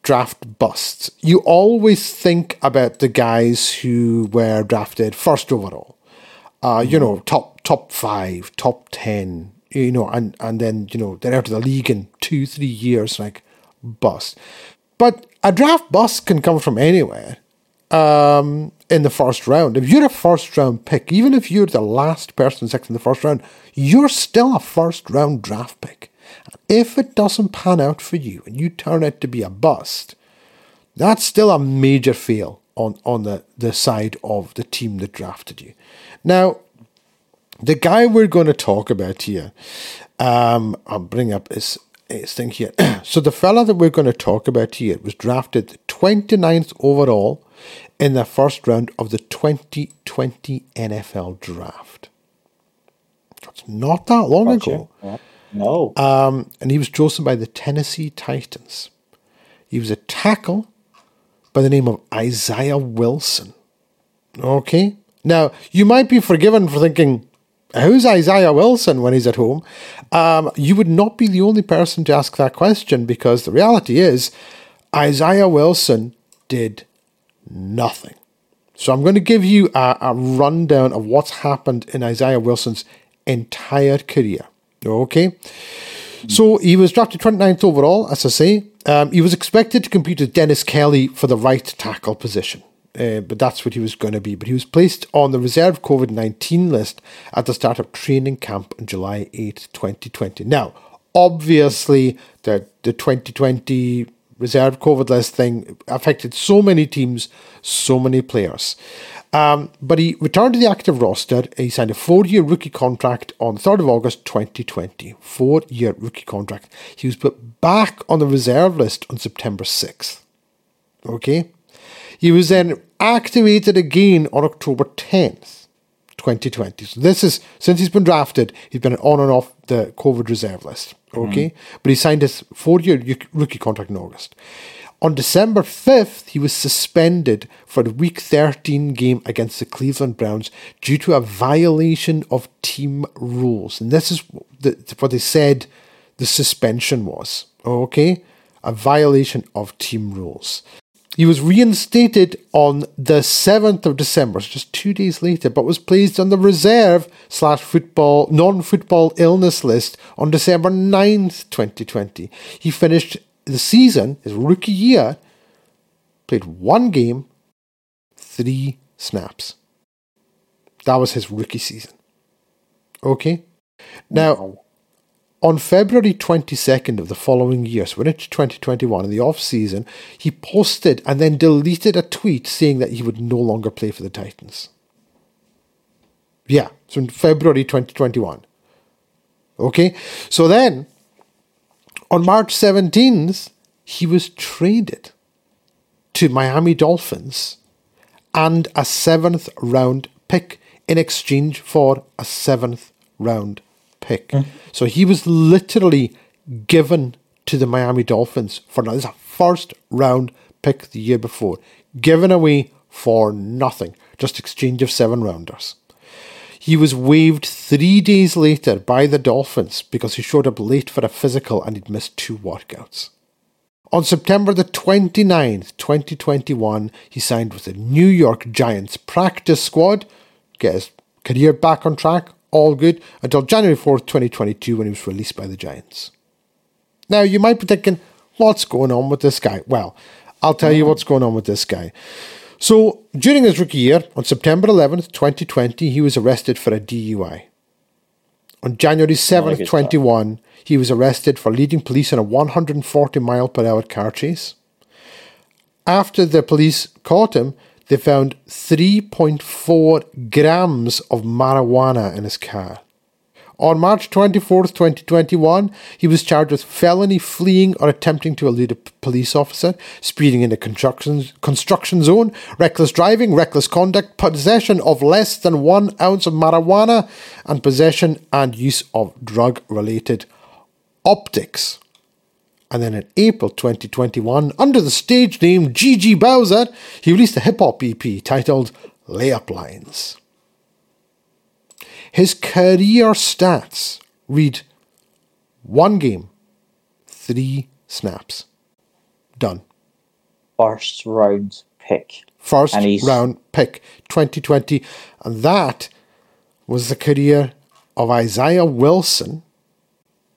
draft busts, you always think about the guys who were drafted first overall. Uh, you know, top top five, top ten, you know, and, and then, you know, they're out of the league in two, three years, like bust. But a draft bust can come from anywhere um, in the first round. If you're a first round pick, even if you're the last person picked in the first round, you're still a first round draft pick. If it doesn't pan out for you and you turn out to be a bust, that's still a major fail on, on the, the side of the team that drafted you. Now, the guy we're going to talk about here, um, I'll bring up his, his thing here. so, the fella that we're going to talk about here was drafted 29th overall in the first round of the 2020 NFL draft. That's not that long ago. Yeah. No. Um, and he was chosen by the Tennessee Titans. He was a tackle by the name of Isaiah Wilson. Okay. Now, you might be forgiven for thinking, who's Isaiah Wilson when he's at home? Um, you would not be the only person to ask that question because the reality is, Isaiah Wilson did nothing. So I'm going to give you a, a rundown of what's happened in Isaiah Wilson's entire career. Okay. So he was drafted 29th overall, as I say. Um, he was expected to compete with Dennis Kelly for the right tackle position, uh, but that's what he was going to be. But he was placed on the reserve COVID 19 list at the start of training camp on July 8th, 2020. Now, obviously, the, the 2020 reserve COVID list thing affected so many teams, so many players. Um, but he returned to the active roster. He signed a four year rookie contract on 3rd of August 2020. Four year rookie contract. He was put back on the reserve list on September 6th. Okay? He was then activated again on October 10th, 2020. So this is, since he's been drafted, he's been on and off the COVID reserve list. Okay? Mm-hmm. But he signed his four year rookie contract in August. On December 5th, he was suspended for the Week 13 game against the Cleveland Browns due to a violation of team rules. And this is what they said the suspension was. Okay? A violation of team rules. He was reinstated on the 7th of December, so just two days later, but was placed on the reserve slash football non-football illness list on December 9th, 2020. He finished the season, his rookie year, played one game, three snaps. That was his rookie season. Okay? Now, on February 22nd of the following year, so we're into 2021, in the off season, he posted and then deleted a tweet saying that he would no longer play for the Titans. Yeah, so in February 2021. Okay, so then on March 17th, he was traded to Miami Dolphins and a seventh round pick in exchange for a seventh round pick. Mm. So he was literally given to the Miami Dolphins for this is a first round pick the year before, given away for nothing, just exchange of seven rounders. He was waived three days later by the Dolphins because he showed up late for a physical and he'd missed two workouts. On September the 29th, 2021, he signed with the New York Giants practice squad, get his career back on track, all good, until January 4th, 2022, when he was released by the Giants. Now, you might be thinking, what's going on with this guy? Well, I'll tell you what's going on with this guy. So, during his rookie year, on September 11th, 2020, he was arrested for a DUI. On January 7th, 21, he was arrested for leading police in a 140 mile per hour car chase. After the police caught him, they found 3.4 grams of marijuana in his car. On March 24th, 2021, he was charged with felony fleeing or attempting to elude a police officer, speeding in a construction, construction zone, reckless driving, reckless conduct, possession of less than one ounce of marijuana, and possession and use of drug related optics. And then in April 2021, under the stage name Gigi Bowser, he released a hip hop EP titled Layup Lines. His career stats read one game, three snaps. Done. First round pick. First round pick 2020. And that was the career of Isaiah Wilson.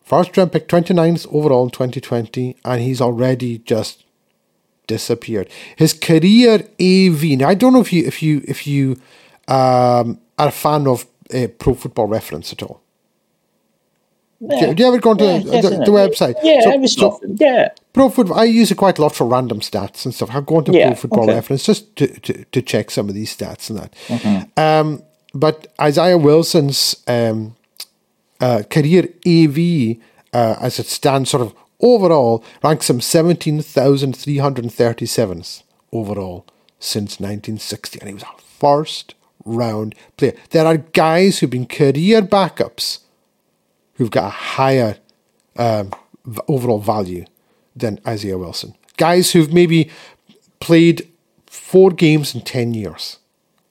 First round pick 29th overall in 2020. And he's already just disappeared. His career AV. Now I don't know if you if you if you um, are a fan of uh, Pro Football Reference at all. Do, you- do you ever go onto Yeah, the, the, the website? Yeah, So- every so-. Yeah. Pro football. I use it quite a lot for random stats and stuff. I go to Yeah, Pro Football okay. Reference just to, to, to check some of these stats and that. Mm-hmm. Um, but Isaiah Wilson's um, uh, career AV, uh, as it stands, sort of overall, ranks him seventeen thousand three hundred thirty seventh overall since nineteen sixty, and he was a first round player. There are guys who've been career backups who've got a higher um, overall value than Isaiah Wilson. Guys who've maybe played four games in 10 years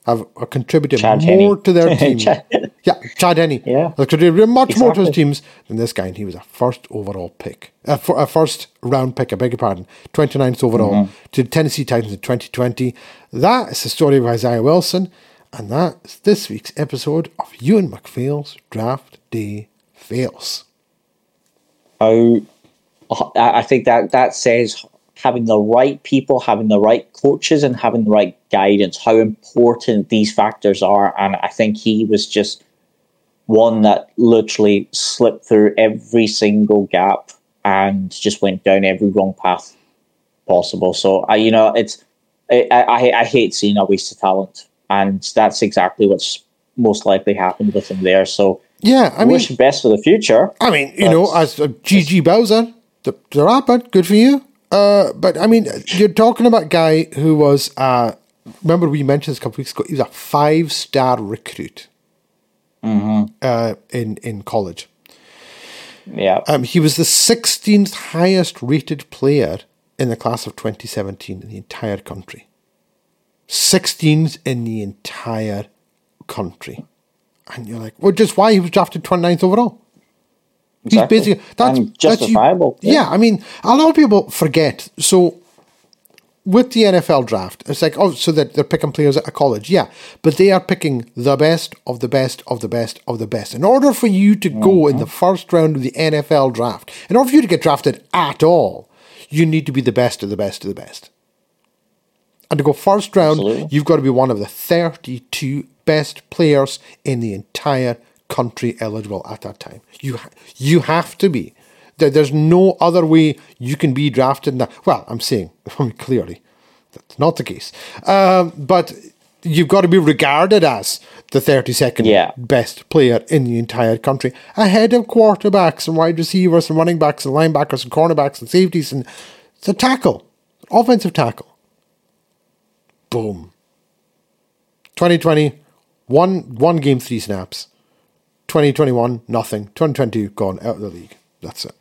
have, have contributed Chad more to their team. Chad- yeah, Chad Henne. Yeah. Have contributed much more to his teams than this guy, and he was a first overall pick. A, fir- a first round pick, I beg your pardon. 29th overall Mm-hmm. to the Tennessee Titans in 2020. That is the story of Isaiah Wilson, and that's this week's episode of Euan MacPhail's Draft Day Fails. I I think that that says having the right people, having the right coaches, and having the right guidance. How important these factors are, and I think he was just one that literally slipped through every single gap and just went down every wrong path possible. So I, you know, it's I, I, I hate seeing a waste of talent, and that's exactly what's most likely happened with him there. So Yeah, I mean, wish him best for the future. I mean, you know, as uh, GG Bowser, the, the rapper, good for you. Uh, but I mean, you're talking about a guy who was, uh, remember we mentioned this a couple weeks ago, he was a five star recruit uh, in, in college. Yeah. Um, he was the 16th highest rated player in the class of 2017 in the entire country. 16th in the entire country. And you're like, well, just why he was drafted 29th overall. Exactly. He's basically that's And that's you- justifiable. yeah. I mean, a lot of people forget. So with the NFL draft, it's like oh, so that they're picking players at a college, yeah, but they are picking the best of the best of the best of the best. In order for you to go in the mm-hmm. first round of the NFL draft, in order for you to get drafted at all, you need to be the best of the best of the best. And to go first round, Absolutely. you've got to be one of the 32 best players in the entire country eligible at that time. You you have to be. There's no other way you can be drafted. Now. Well, I'm saying clearly that's not the case. Um, but you've got to be regarded as the 32nd Yeah. best player in the entire country, ahead of quarterbacks and wide receivers and running backs and linebackers and cornerbacks and safeties and it's a tackle, offensive tackle. Boom. 2020, one one game, three snaps. 2021, nothing. 2022, gone out of the league. That's it.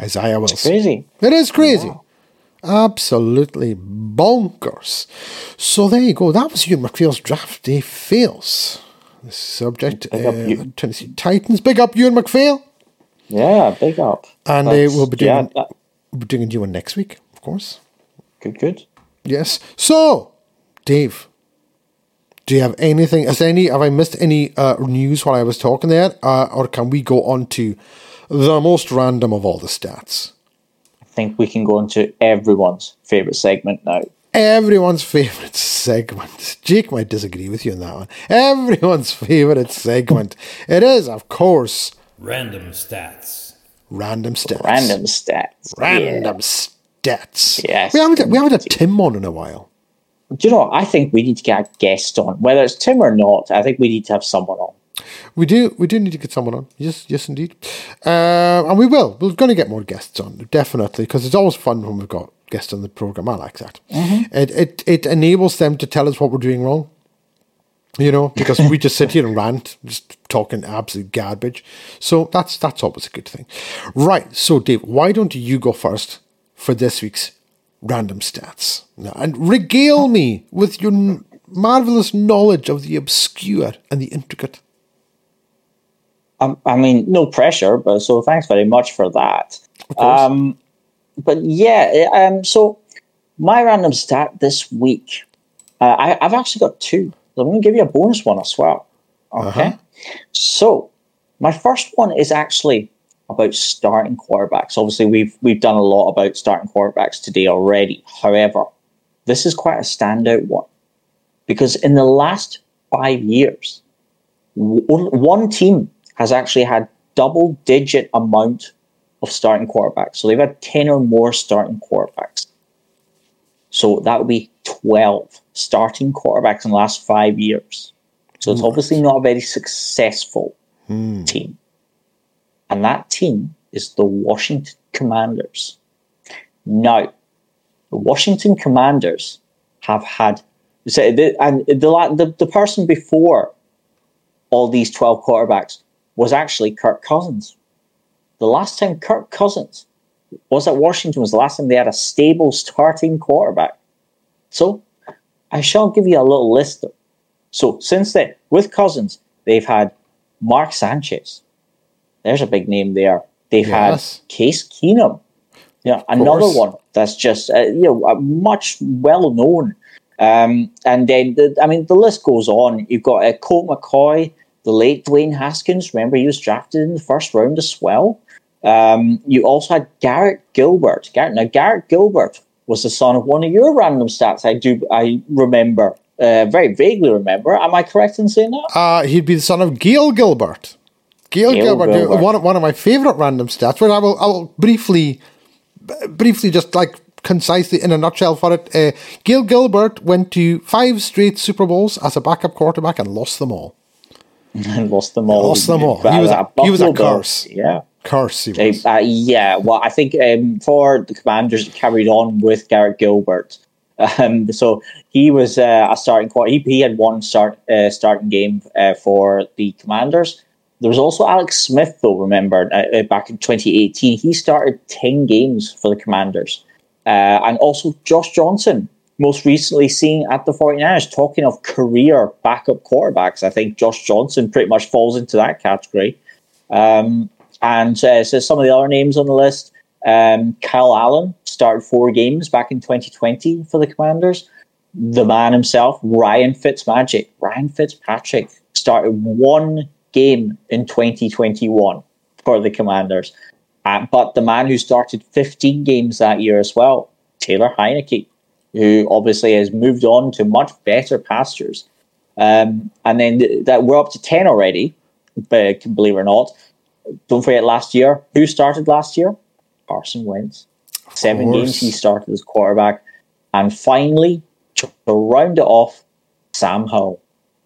Isaiah Wilson. It's crazy. It is crazy. Absolutely bonkers. So there you go. That was Euan MacPhail's draft day fails. The subject, uh. Tennessee Titans. Big up Euan MacPhail. Yeah, big up. And uh, we'll be yeah, doing, that- we'll be doing a new one next week, of course. good, good. Yes. So, Dave, do you have anything? Has any? Have I missed any uh, news while I was talking there, uh, or can we go on to the most random of all the stats? I think we can go into everyone's favorite segment now. Everyone's favorite segment. Jake might disagree with you on that one. Everyone's favorite segment. It is, of course, Random stats. random stats. Random stats. Random stats. Yes. We haven't, we haven't had Tim on in a while. Do you know? I think we need to get a guest on, whether it's Tim or not. I think we need to have someone on. We do we do need to get someone on. Yes, yes, indeed. Uh, and we will. We're going to get more guests on, definitely, because it's always fun when we've got guests on the program. I like that. It, it it enables them to tell us what we're doing wrong. You know, because we just sit here and rant, just talking absolute garbage. So that's that's always a good thing, right? So, Dave, why don't you go first for this week's random stats and regale me with your n- marvelous knowledge of the obscure and the intricate. Um, I mean, no pressure, but so thanks very much for that. Um, but yeah, um, so my random stat this week, uh, I, I've actually got two. I'm going to give you a bonus one as well. Okay. So my first one is actually about starting quarterbacks. Obviously, we've we've done a lot about starting quarterbacks today already. However, this is quite a standout one because in the last five years, one team has actually had double digit amount of starting quarterbacks. So they've had 10 or more starting quarterbacks. So that would be 12 starting quarterbacks in the last five years. So it's obviously not a very successful hmm. team. And that team is the Washington Commanders. Now, the Washington Commanders have had, and the, the, the person before all these 12 quarterbacks was actually Kirk Cousins. The last time Kirk Cousins was at Washington was the last time they had a stable starting quarterback. So I shall give you a little list. Of, so since then, with Cousins, they've had Mark Sanchez. There's a big name there. They've Yes. had Case Keenum. You know, another course. one that's just uh, you know uh, much well known. Um, and then the, I mean the list goes on. You've got uh, Colt McCoy, the late Dwayne Haskins. Remember he was drafted in the first round as well. Um, you also had Garrett Gilbert. Garrett, now Garrett Gilbert was the son of one of your random stats. I do I remember uh, very vaguely remember. Am I correct in saying that? Uh, he'd be the son of Gale Gilbert. Gale, Gale Gilbert, Gilbert. one of, one of my favorite random stats, which I will I will briefly, briefly just like concisely in a nutshell for it. Uh, Gale Gilbert went to five straight Super Bowls as a backup quarterback and lost them all. and lost them all. Lost them all. He was a- he was a curse. Yeah. Curse he was. Uh, yeah, well, I think um, for the Commanders, it carried on with Garrett Gilbert. Um, so he was uh, a starting quarter. He, he had one start uh, starting game uh, for the Commanders. There was also Alex Smith, though. Remember, uh, uh, back in 2018, he started 10 games for the Commanders, uh, and also Josh Johnson. Most recently seen at the 49ers, talking of career backup quarterbacks, I think Josh Johnson pretty much falls into that category. Um, and uh, so some of the other names on the list um, Kyle Allen started four games back in 2020 for the Commanders. The man himself, Ryan Fitzmagic, Ryan Fitzpatrick, started one game in 2021 for the Commanders. Uh, but the man who started 15 games that year as well, Taylor Heinicke, who obviously has moved on to much better pastures. Um, and then th- that we're up to 10 already, but believe it or not. Don't forget last year. Who started last year? Carson Wentz. Seven games he started as quarterback. And finally, to round it off, Sam Howell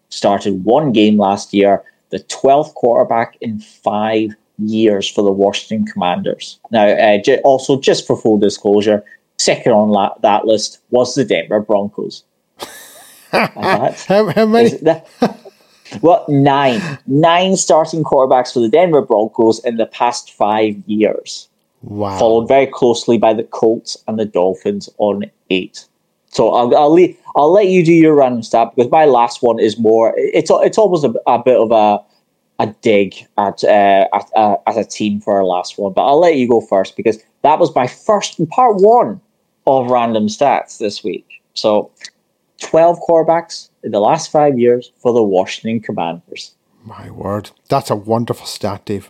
started one game last year, the 12th quarterback in five years for the Washington Commanders. Now, uh, ju- also, just for full disclosure, second on la- that list was the Denver Broncos. How, how many? well, nine. Nine starting quarterbacks for the Denver Broncos in the past five years, Wow. followed very closely by the Colts and the Dolphins on eight. So I'll I'll, leave, I'll let you do your random stat because my last one is more. It's it's almost a, a bit of a a dig at uh, at, uh, at a team for our last one, but I'll let you go first because that was my first part one of random stats this week. So 12 quarterbacks in the last five years for the Washington Commanders. My word. That's a wonderful stat, Dave.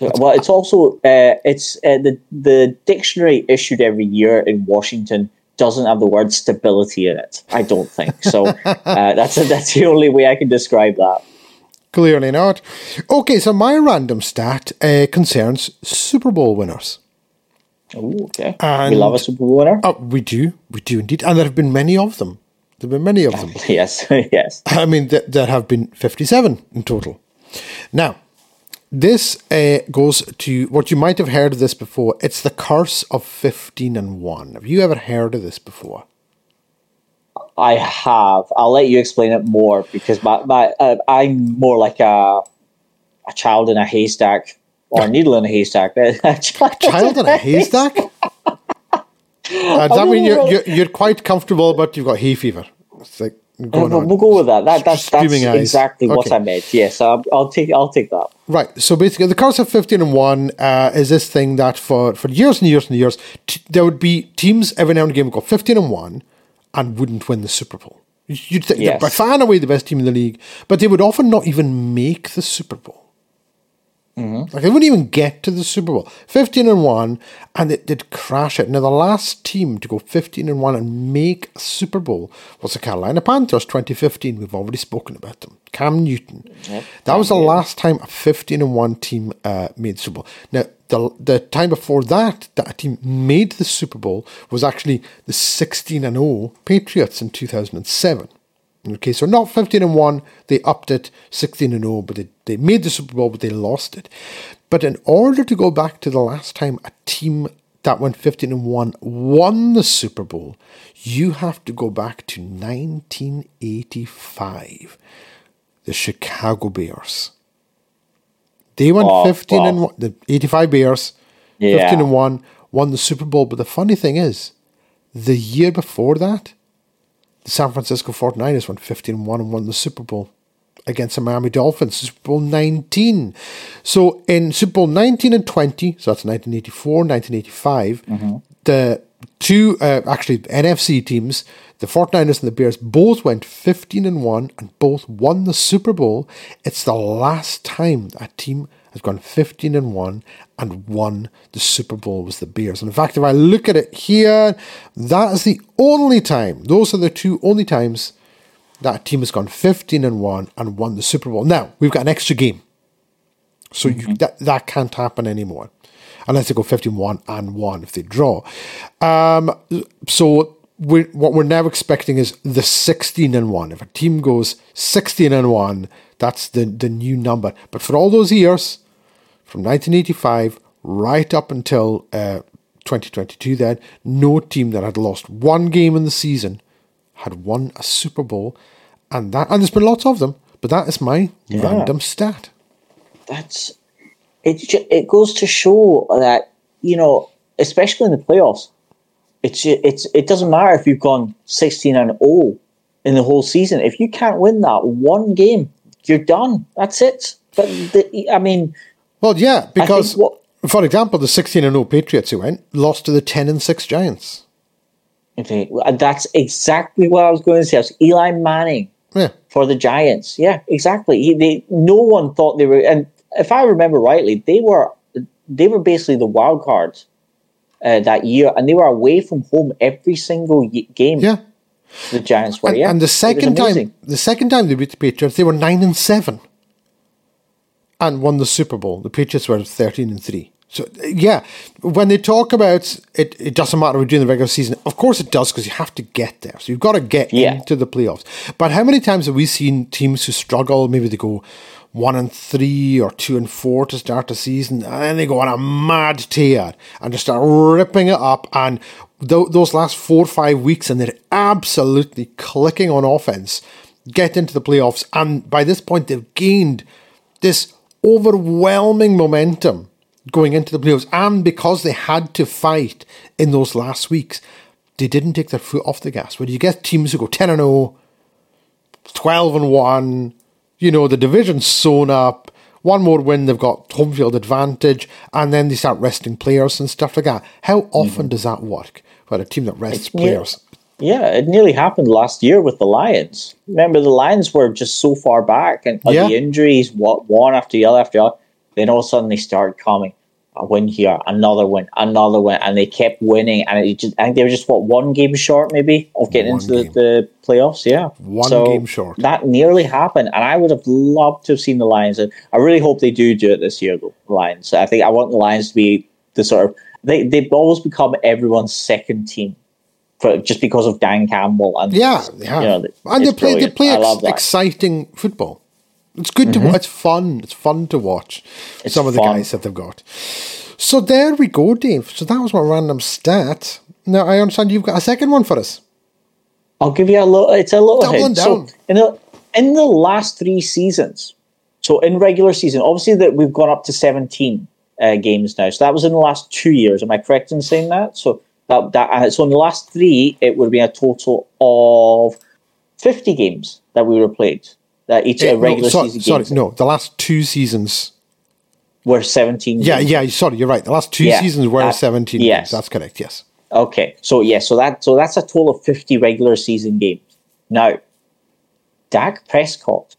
well, it's also uh, it's uh, the the dictionary issued every year in Washington doesn't have the word stability in it. I don't think so. uh, that's that's the only way I can describe that. Clearly not. Okay, so my random stat uh, concerns Super Bowl winners. Oh, okay. And we love a Super Bowl winner. Uh, we do, we do indeed, and there have been many of them. There have been many of them. yes, yes. I mean, th- there have been fifty-seven in total. Now, this uh, goes to what you might have heard of this before. It's the curse of fifteen and one. Have you ever heard of this before? I have. I'll let you explain it more because my, my uh, I'm more like a a child in a haystack or a needle in a haystack. a child in a haystack. Uh, does that mean you're, you're, you're quite comfortable, but you've got hay fever? It's like we'll, we'll go with that. That that's, that's exactly okay. what I meant. Yes, I'll, I'll, take I'll take that. Right. So basically, the curse of fifteen and one uh, is this thing that for for years and years and years, t- there would be teams every now and again would go fifteen and one and wouldn't win the Super Bowl. You'd think yes. they're by far and away the best team in the league, but they would often not even make the Super Bowl. Mm-hmm. Like they wouldn't even get to the Super Bowl. 15 and 1, and it did crash it. Now, the last team to go 15 and 1 and make a Super Bowl was the Carolina Panthers 2015. We've already spoken about them. Cam Newton. Yep. That was the last time a 15 and 1 team uh, made Super Bowl. Now, the, the time before that, that a team made the Super Bowl was actually the 16 and 0 Patriots in 2007. Okay, so not 15 and 1, they upped it 16 and 0, but they, they made the Super Bowl, but they lost it. But in order to go back to the last time a team that went 15 and 1 won the Super Bowl, you have to go back to 1985. The Chicago Bears. They went oh, 15 and 1, the 85 Bears, yeah. 15 and 1, won the Super Bowl. But the funny thing is, the year before that, the San Francisco 49ers went 15 1 and won the Super Bowl against the Miami Dolphins, Super Bowl 19. So in Super Bowl 19 and 20, so that's 1984, 1985, mm-hmm. the two uh, actually NFC teams, the 49ers and the Bears, both went 15 and 1 and both won the Super Bowl. It's the last time a team has gone 15 and 1 and won the Super Bowl was the Bears. And in fact, if I look at it here, that is the only time, those are the two only times that team has gone 15 and 1 and won the Super Bowl. Now, we've got an extra game. So mm-hmm. you, that, that can't happen anymore. Unless they go 15 1 and 1 if they draw. Um, so we're, what we're now expecting is the 16 and 1. If a team goes 16 and 1, that's the, the new number. But for all those years, from 1985 right up until uh, 2022, then, no team that had lost one game in the season had won a Super Bowl. And that, and there's been lots of them, but that is my yeah. random stat. That's it. It goes to show that you know, especially in the playoffs, it's it's it doesn't matter if you've gone 16 and 0 in the whole season. If you can't win that one game, you're done. That's it. But the, I mean, well, yeah, because what, for example, the 16 and 0 Patriots who went lost to the 10 and 6 Giants. Okay, that's exactly what I was going to say. It was Eli Manning yeah. for the Giants. Yeah, exactly. He, they, no one thought they were, and if I remember rightly, they were they were basically the wild cards uh, that year, and they were away from home every single game. Yeah, the Giants were. And, yeah, and the second time, the second time they beat the Patriots, they were nine and seven, and won the Super Bowl. The Patriots were thirteen and three. So yeah, when they talk about it, it doesn't matter we're doing the regular season. Of course it does because you have to get there. So you've got to get yeah. into the playoffs. But how many times have we seen teams who struggle? Maybe they go one and three or two and four to start the season, and then they go on a mad tear and just start ripping it up. And th- those last four or five weeks, and they're absolutely clicking on offense, get into the playoffs, and by this point they've gained this overwhelming momentum going into the playoffs, and because they had to fight in those last weeks, they didn't take their foot off the gas. When you get teams who go 10 and 0, 12 and 1, you know, the division's sewn up, one more win, they've got home field advantage, and then they start resting players and stuff like that. How often mm-hmm. does that work? Well, a team that rests it's players. yeah, it nearly happened last year with the Lions. Remember, the Lions were just so far back, and yeah. the injuries, one after the other after the other Then all of a sudden they started coming. A win here, another win, another win, and they kept winning. And it just, I think they were just what one game short, maybe, of getting One into the, the playoffs. Yeah, One So game short. That nearly happened, and I would have loved to have seen the Lions. And I really hope they do do it this year, though. Lions. I think I want the Lions to be the sort of they they've always become everyone's second team, for just because of Dan Campbell and Yeah, yeah. you know, and they it's play they play ex- love that. Mm-hmm. exciting football. It's good to watch. It's fun. It's fun to watch It's some of the fun. guys that they've got. So there we go, Dave. So that was my random stat. Now I understand you've got a second one for us. I'll give you a little. It's a little Doubling hint. down. So in the in the last three seasons, so in regular season, obviously that we've gone up to seventeen uh, games now. So that was in the last two years. Am I correct in saying that? So that that uh, so in the last three, it would been a total of fifty games that we were played. That each Eh, uh, no, regular sorry, season sorry, games no, the last two seasons. were seventeen. Yeah, games. yeah. Sorry, you're right. The last two Yeah, seasons were that- seventeen. yes. games. that's correct. Yes. Okay, so yeah, so that so that's a total of fifty regular season games. Now, Dak Prescott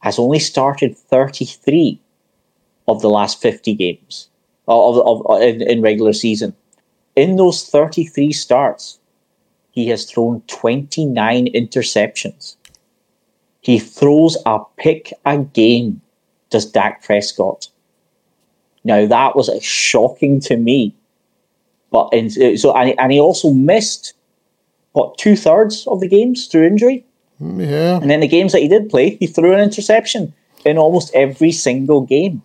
has only started thirty three of the last fifty games of, of, of in, in regular season. In those thirty three starts, he has thrown twenty nine interceptions. He throws a pick a game. Does Dak Prescott? Now that was shocking to me. But in, so and, and he also missed what two thirds of the games through injury, Mm, Yeah. and then the games that he did play, he threw an interception in almost every single game.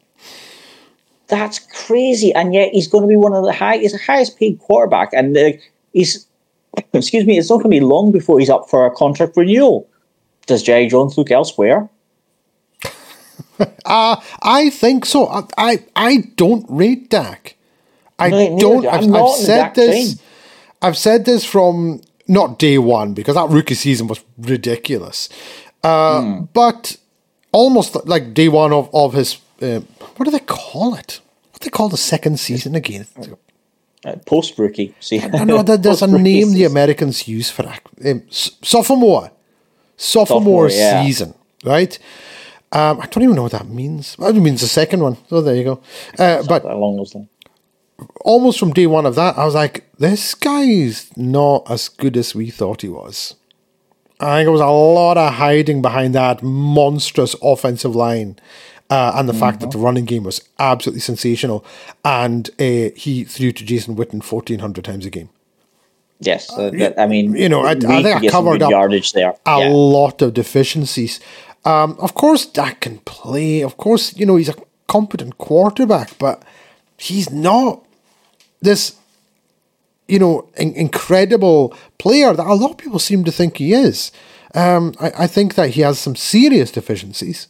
That's crazy, and yet he's going to be one of the high, he's the highest paid quarterback, and uh, he's excuse me, it's not going to be long before he's up for a contract renewal. Does Jerry Jones look elsewhere? Uh, I think so. I, I, I don't rate Dak. I No, don't. do. I've, I've said this. train. I've said this from not day one because that rookie season was ridiculous. Uh, Hmm. But almost like day one of of his. Uh, what do they call it? What do they call the second season again? Uh, Post rookie, see, I know that there's a name the. Americans use for that. Um, sophomore. Sophomore, Sophomore, yeah. season, right? Um, I don't even know what that means. Well, It means the second one. So there you go. Uh, but almost from day one of that, I was like, this guy's not as good as we thought he was. I think it was a lot of hiding behind that monstrous offensive line. Uh, and the fact that the running game was absolutely sensational. And uh, he threw to Jason Witten 1,400 times a game. Yes, uh, that, I mean, you know, I- I think I could get some covered up yardage there. a Yeah. lot of deficiencies. Um, of course, Dak can play. Of course, you know, he's a competent quarterback, but he's not this, you know, in- incredible player that a lot of people seem to think he is. Um, I, I think that he has some serious deficiencies.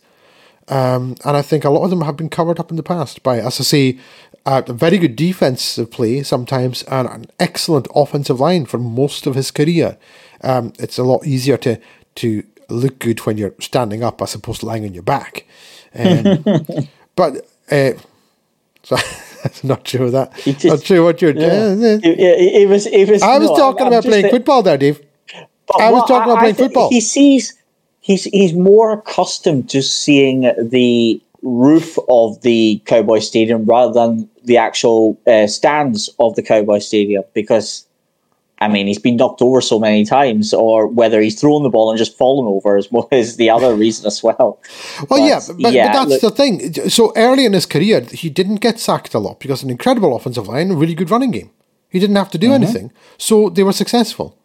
Um, and I think a lot of them have been covered up in the past by, as I say, uh, a very good defensive play sometimes and an excellent offensive line for most of his career. Um, it's a lot easier to to look good when you're standing up as opposed to lying on your back. Um, but uh, so, not sure that. just- not sure what you're. doing. Yeah. It, was. It was. I was no, talking I'm about just playing football there, Dave. I was talking about playing football. He sees. He's he's more accustomed to seeing the roof of the Cowboy Stadium rather than the actual uh, stands of the Cowboy Stadium because. I mean, he's been knocked over so many times, or whether he's thrown the ball and just fallen over is, is the other reason as well. Well, yeah, but, but, that's look- the thing. So early in his career, he didn't get sacked a lot because an incredible offensive line, a really good running game. He didn't have to Mm-hmm. do anything, so they were successful.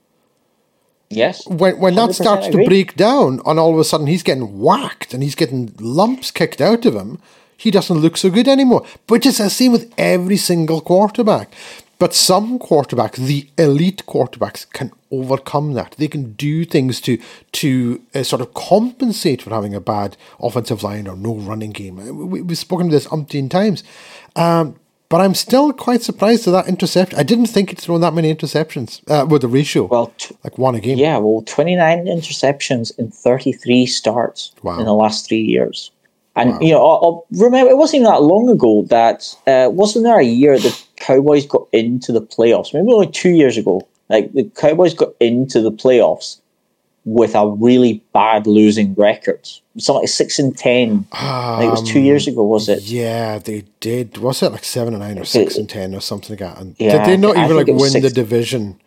yes. When when that 100% starts to break down, and all of a sudden he's getting whacked and he's getting lumps kicked out of him, he doesn't look so good anymore. Which is the same with every single quarterback. But some quarterbacks, the elite quarterbacks, can overcome that. They can do things to to uh, sort of compensate for having a bad offensive line or no running game. Uh, We, we've spoken to this umpteen times. Um, but I'm still quite surprised at that interception. I didn't think he'd thrown that many interceptions uh, with the ratio. Well, t- like one a game. Yeah, well, 29 interceptions in 33 starts Wow. in the last three years. And, you know, I'll, I'll remember, it wasn't even that long ago that, uh, wasn't there a year the Cowboys got into the playoffs? Maybe only two years ago. Like, the Cowboys got into the playoffs with a really bad losing record. Something like six and ten. I think it was two years ago, was it? Yeah, they did. Was it like seven and nine or six and ten or something like that? And Yeah, did they not I even like it win the six- division?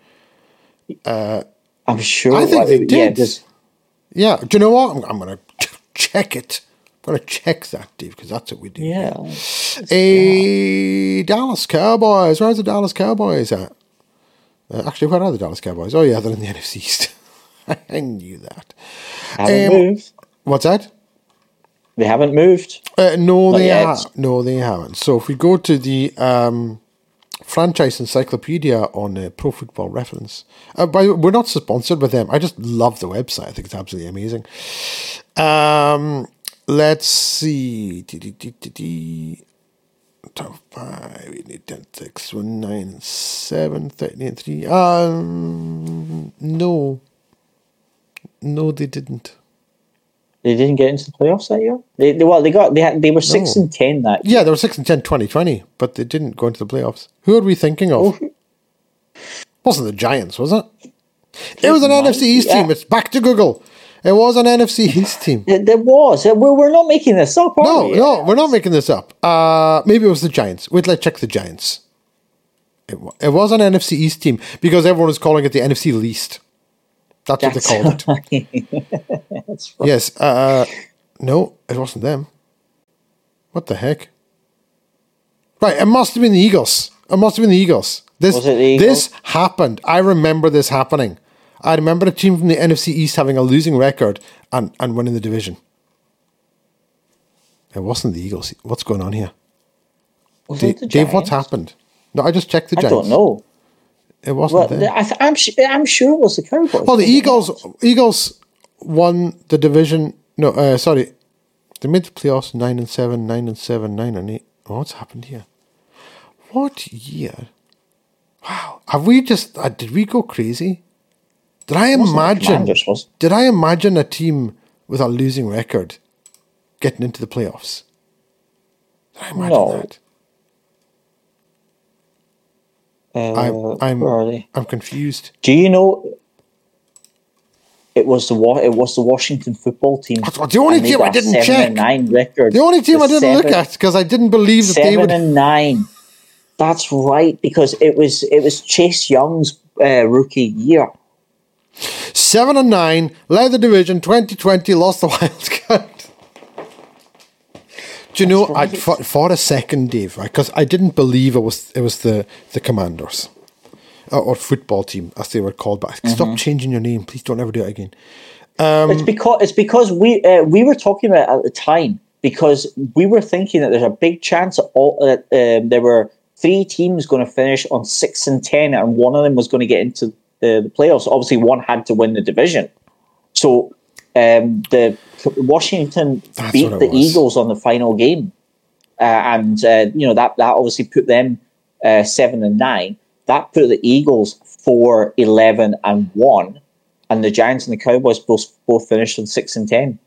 I'm sure. I think they Yeah, did. there's- Yeah. Do you know what? I'm, I'm gonna check it. I'm gonna check that, Dave, because that's what we do. yeah. A Dallas Cowboys. Where's the Dallas Cowboys at? Uh, actually, where are the Dallas Cowboys? Oh yeah, they're in the NFC East. I knew that. Haven't Um, moved. What's that? They haven't moved. Uh, no, Not they ha- no, they haven't. So if we go to the um, franchise encyclopedia on uh, Pro Football Reference, uh, by the way, we're not sponsored by them. I just love the website. I think it's absolutely amazing. Um, let's see. Top five, we need 10, 6, 1, 9, 7, 13, 3. Um, no. No, they didn't. They didn't get into the playoffs that year. They, they well, they got they had they were six No. and ten that year. Yeah, they were 6 and 10, 2020, but they didn't go into the playoffs. Who are we thinking of? Oh. Wasn't the Giants, was it? It was an NFC East yeah. team. It's back to Google. It was an NFC East team. There, was. Uh, We're, not making this up, are No, we? no, we're not making this up. Uh, maybe it was the Giants. Wait I check the Giants. It, it was an NFC East team because everyone was calling it the NFC least. That's, what they called it. That's right. Yes. Uh, no, it wasn't them. What the heck? Right, it must have been the Eagles. It must have been the Eagles. This Was it the Eagles? this happened. I remember this happening. I remember a team from the NFC East having a losing record and, and winning the division. It wasn't the Eagles. What's going on here? Was Dave, it the Dave what's happened? No, I just checked the Giants. I don't know. It wasn't Well. I th- I'm su- I'm sure it was the Cowboys. Well, the Eagles Eagles won the division. No, uh, sorry, they made the playoffs nine and seven, nine and seven, nine and eight. Oh, what's happened here? What year? Wow, have we just? Uh, did we go crazy? Did I imagine? Did I imagine a team with a losing record getting into the playoffs? Did I imagine No. that? Uh, I'm I'm they? I'm confused. Do you know? It was the Wa- it was the Washington football team. The only team I didn't seven check. Nine record. The only team I didn't look at because I didn't believe that they would. Seven and nine. That's right, because it was it was Chase Young's uh, rookie year. Seven and nine, led the division. Twenty twenty, lost the wild card. Do you know? I for, for a second, Dave, right? Because I didn't believe it was it was the the Commanders or, or football team as they were called. But Mm-hmm. stop changing your name, please. Don't ever do it again. Um, it's because it's because we uh, we were talking about it at the time because we were thinking that there's a big chance that all that um, there were three teams going to finish on six and ten, and one of them was going to get into the, the playoffs. Obviously, one had to win the division, so um, the Washington That's beat the was. Eagles on the final game, uh, and uh, you know that that obviously put them uh, seven and nine. That put the Eagles four, 11 and one, and the Giants and the Cowboys both both finished on six and ten.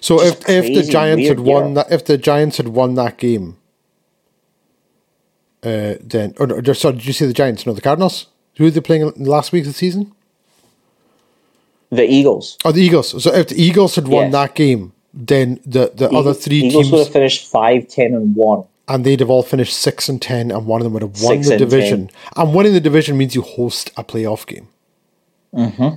So Just if if the Giants had won year. that, if the Giants had won that game, uh, then or, no, sorry, did you say the Giants? No, the Cardinals. Who were they playing in the last week of the season? The Eagles. Oh, the Eagles. So if the Eagles had won that game, then the, the other three Eagles would have finished five, ten, and one. and they'd have all finished six and ten, and one of them would have won Six the and division. And winning the division means you host a playoff game. Mm-hmm.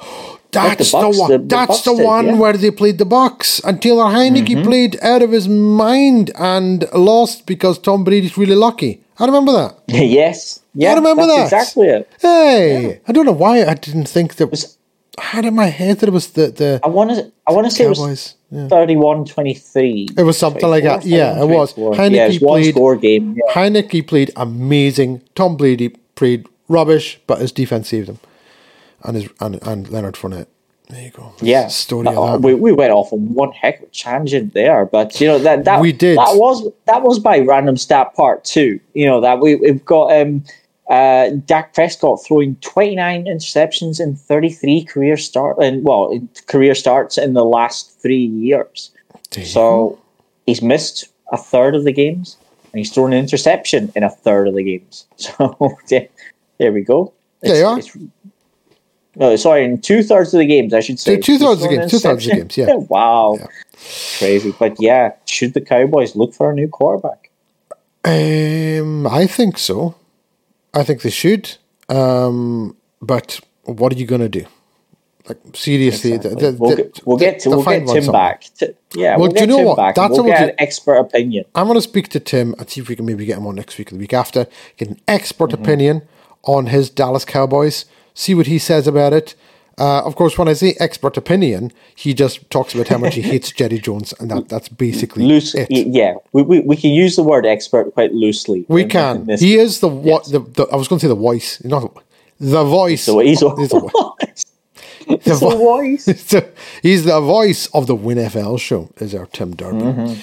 That's the, Bucks- one. the- the that's Bucks the did, one yeah. Mm-hmm. where they played the Bucks, and Taylor Heinicke played out of his mind and lost because Tom Brady's really lucky. I remember that. yes. Yeah, I remember that's that. exactly it. Hey, I don't know why I didn't think that. was- I had in my head that it was the the I want to. I want to say it was Cowboys. Yeah. 31-23. It was something like that. Yeah, it was. 24. Heinicke yeah, it was one played- score game. Yeah. Heinicke played amazing. Tom Brady played rubbish, but his defense saved him. And his and, and Leonard Fournette. There you go. Yeah, Story Uh, we, we went off on one heck of a tangent there, but you know that that We did. that was that was by random stat part two. You know that we we've got um uh Dak Prescott throwing twenty nine interceptions in thirty three career start and well in career starts in the last three years. There go. So he's missed a third of the games, and he's thrown an interception in a third of the games. So yeah, there we go. There you are. It's, No, sorry, in two thirds of the games, I should say. Two thirds of the games. Two thirds of the games. Yeah. wow. Crazy. But yeah, should the Cowboys look for a new quarterback? Um, I think so. I think they should. Um, but what are you going to do? Like seriously, Exactly. the- the- we'll, the- get, we'll get to we'll get Tim back. Yeah, Well, we'll do you know Tim what? back. That's we'll get an expert opinion. I'm going to speak to Tim and see if we can maybe get him on next week or the week after. Get an expert Mm-hmm. opinion on his Dallas Cowboys. See what he says about it. Uh, of course, when I say expert opinion, he just talks about how much he hates Jerry Jones, and that, that's basically Loose, it. yeah, we, we, we can use the word expert quite loosely. We can. He is the what? The, the I was going to say the voice, not the voice. So he's a He's the voice. the vo- voice. He's the voice of the WinFL show, is our Tim Derby. Mm-hmm.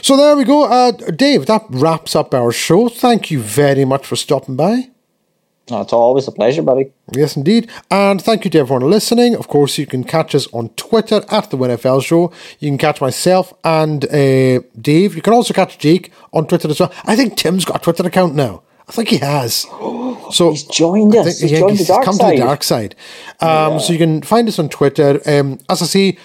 So there we go. Uh, Dave, that wraps up our show. Thank you very much for stopping by. It's always a pleasure, buddy. Yes, indeed. And thank you to everyone listening. Of course, you can catch us on Twitter at the WinFL Show. You can catch myself and uh, Dave. You can also catch Jake on Twitter as well. I think Tim's got a Twitter account now. I think he has. So He's joined us. He's joined the dark come side. to the dark side. Um, So you can find us on Twitter. Um, as I say,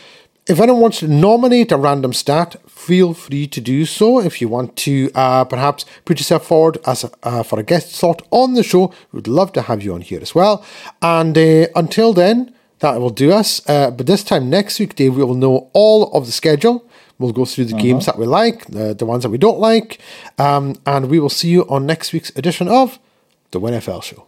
if anyone wants to nominate a random stat, feel free to do so. If you want to uh, perhaps put yourself forward as a, uh, for a guest slot on the show, we'd love to have you on here as well. And uh, until then, that will do us. Uh, but this time next week, Dave, we will know all of the schedule. We'll go through the games that we like, the, the ones that we don't like, um, and we will see you on next week's edition of the WinFL Show.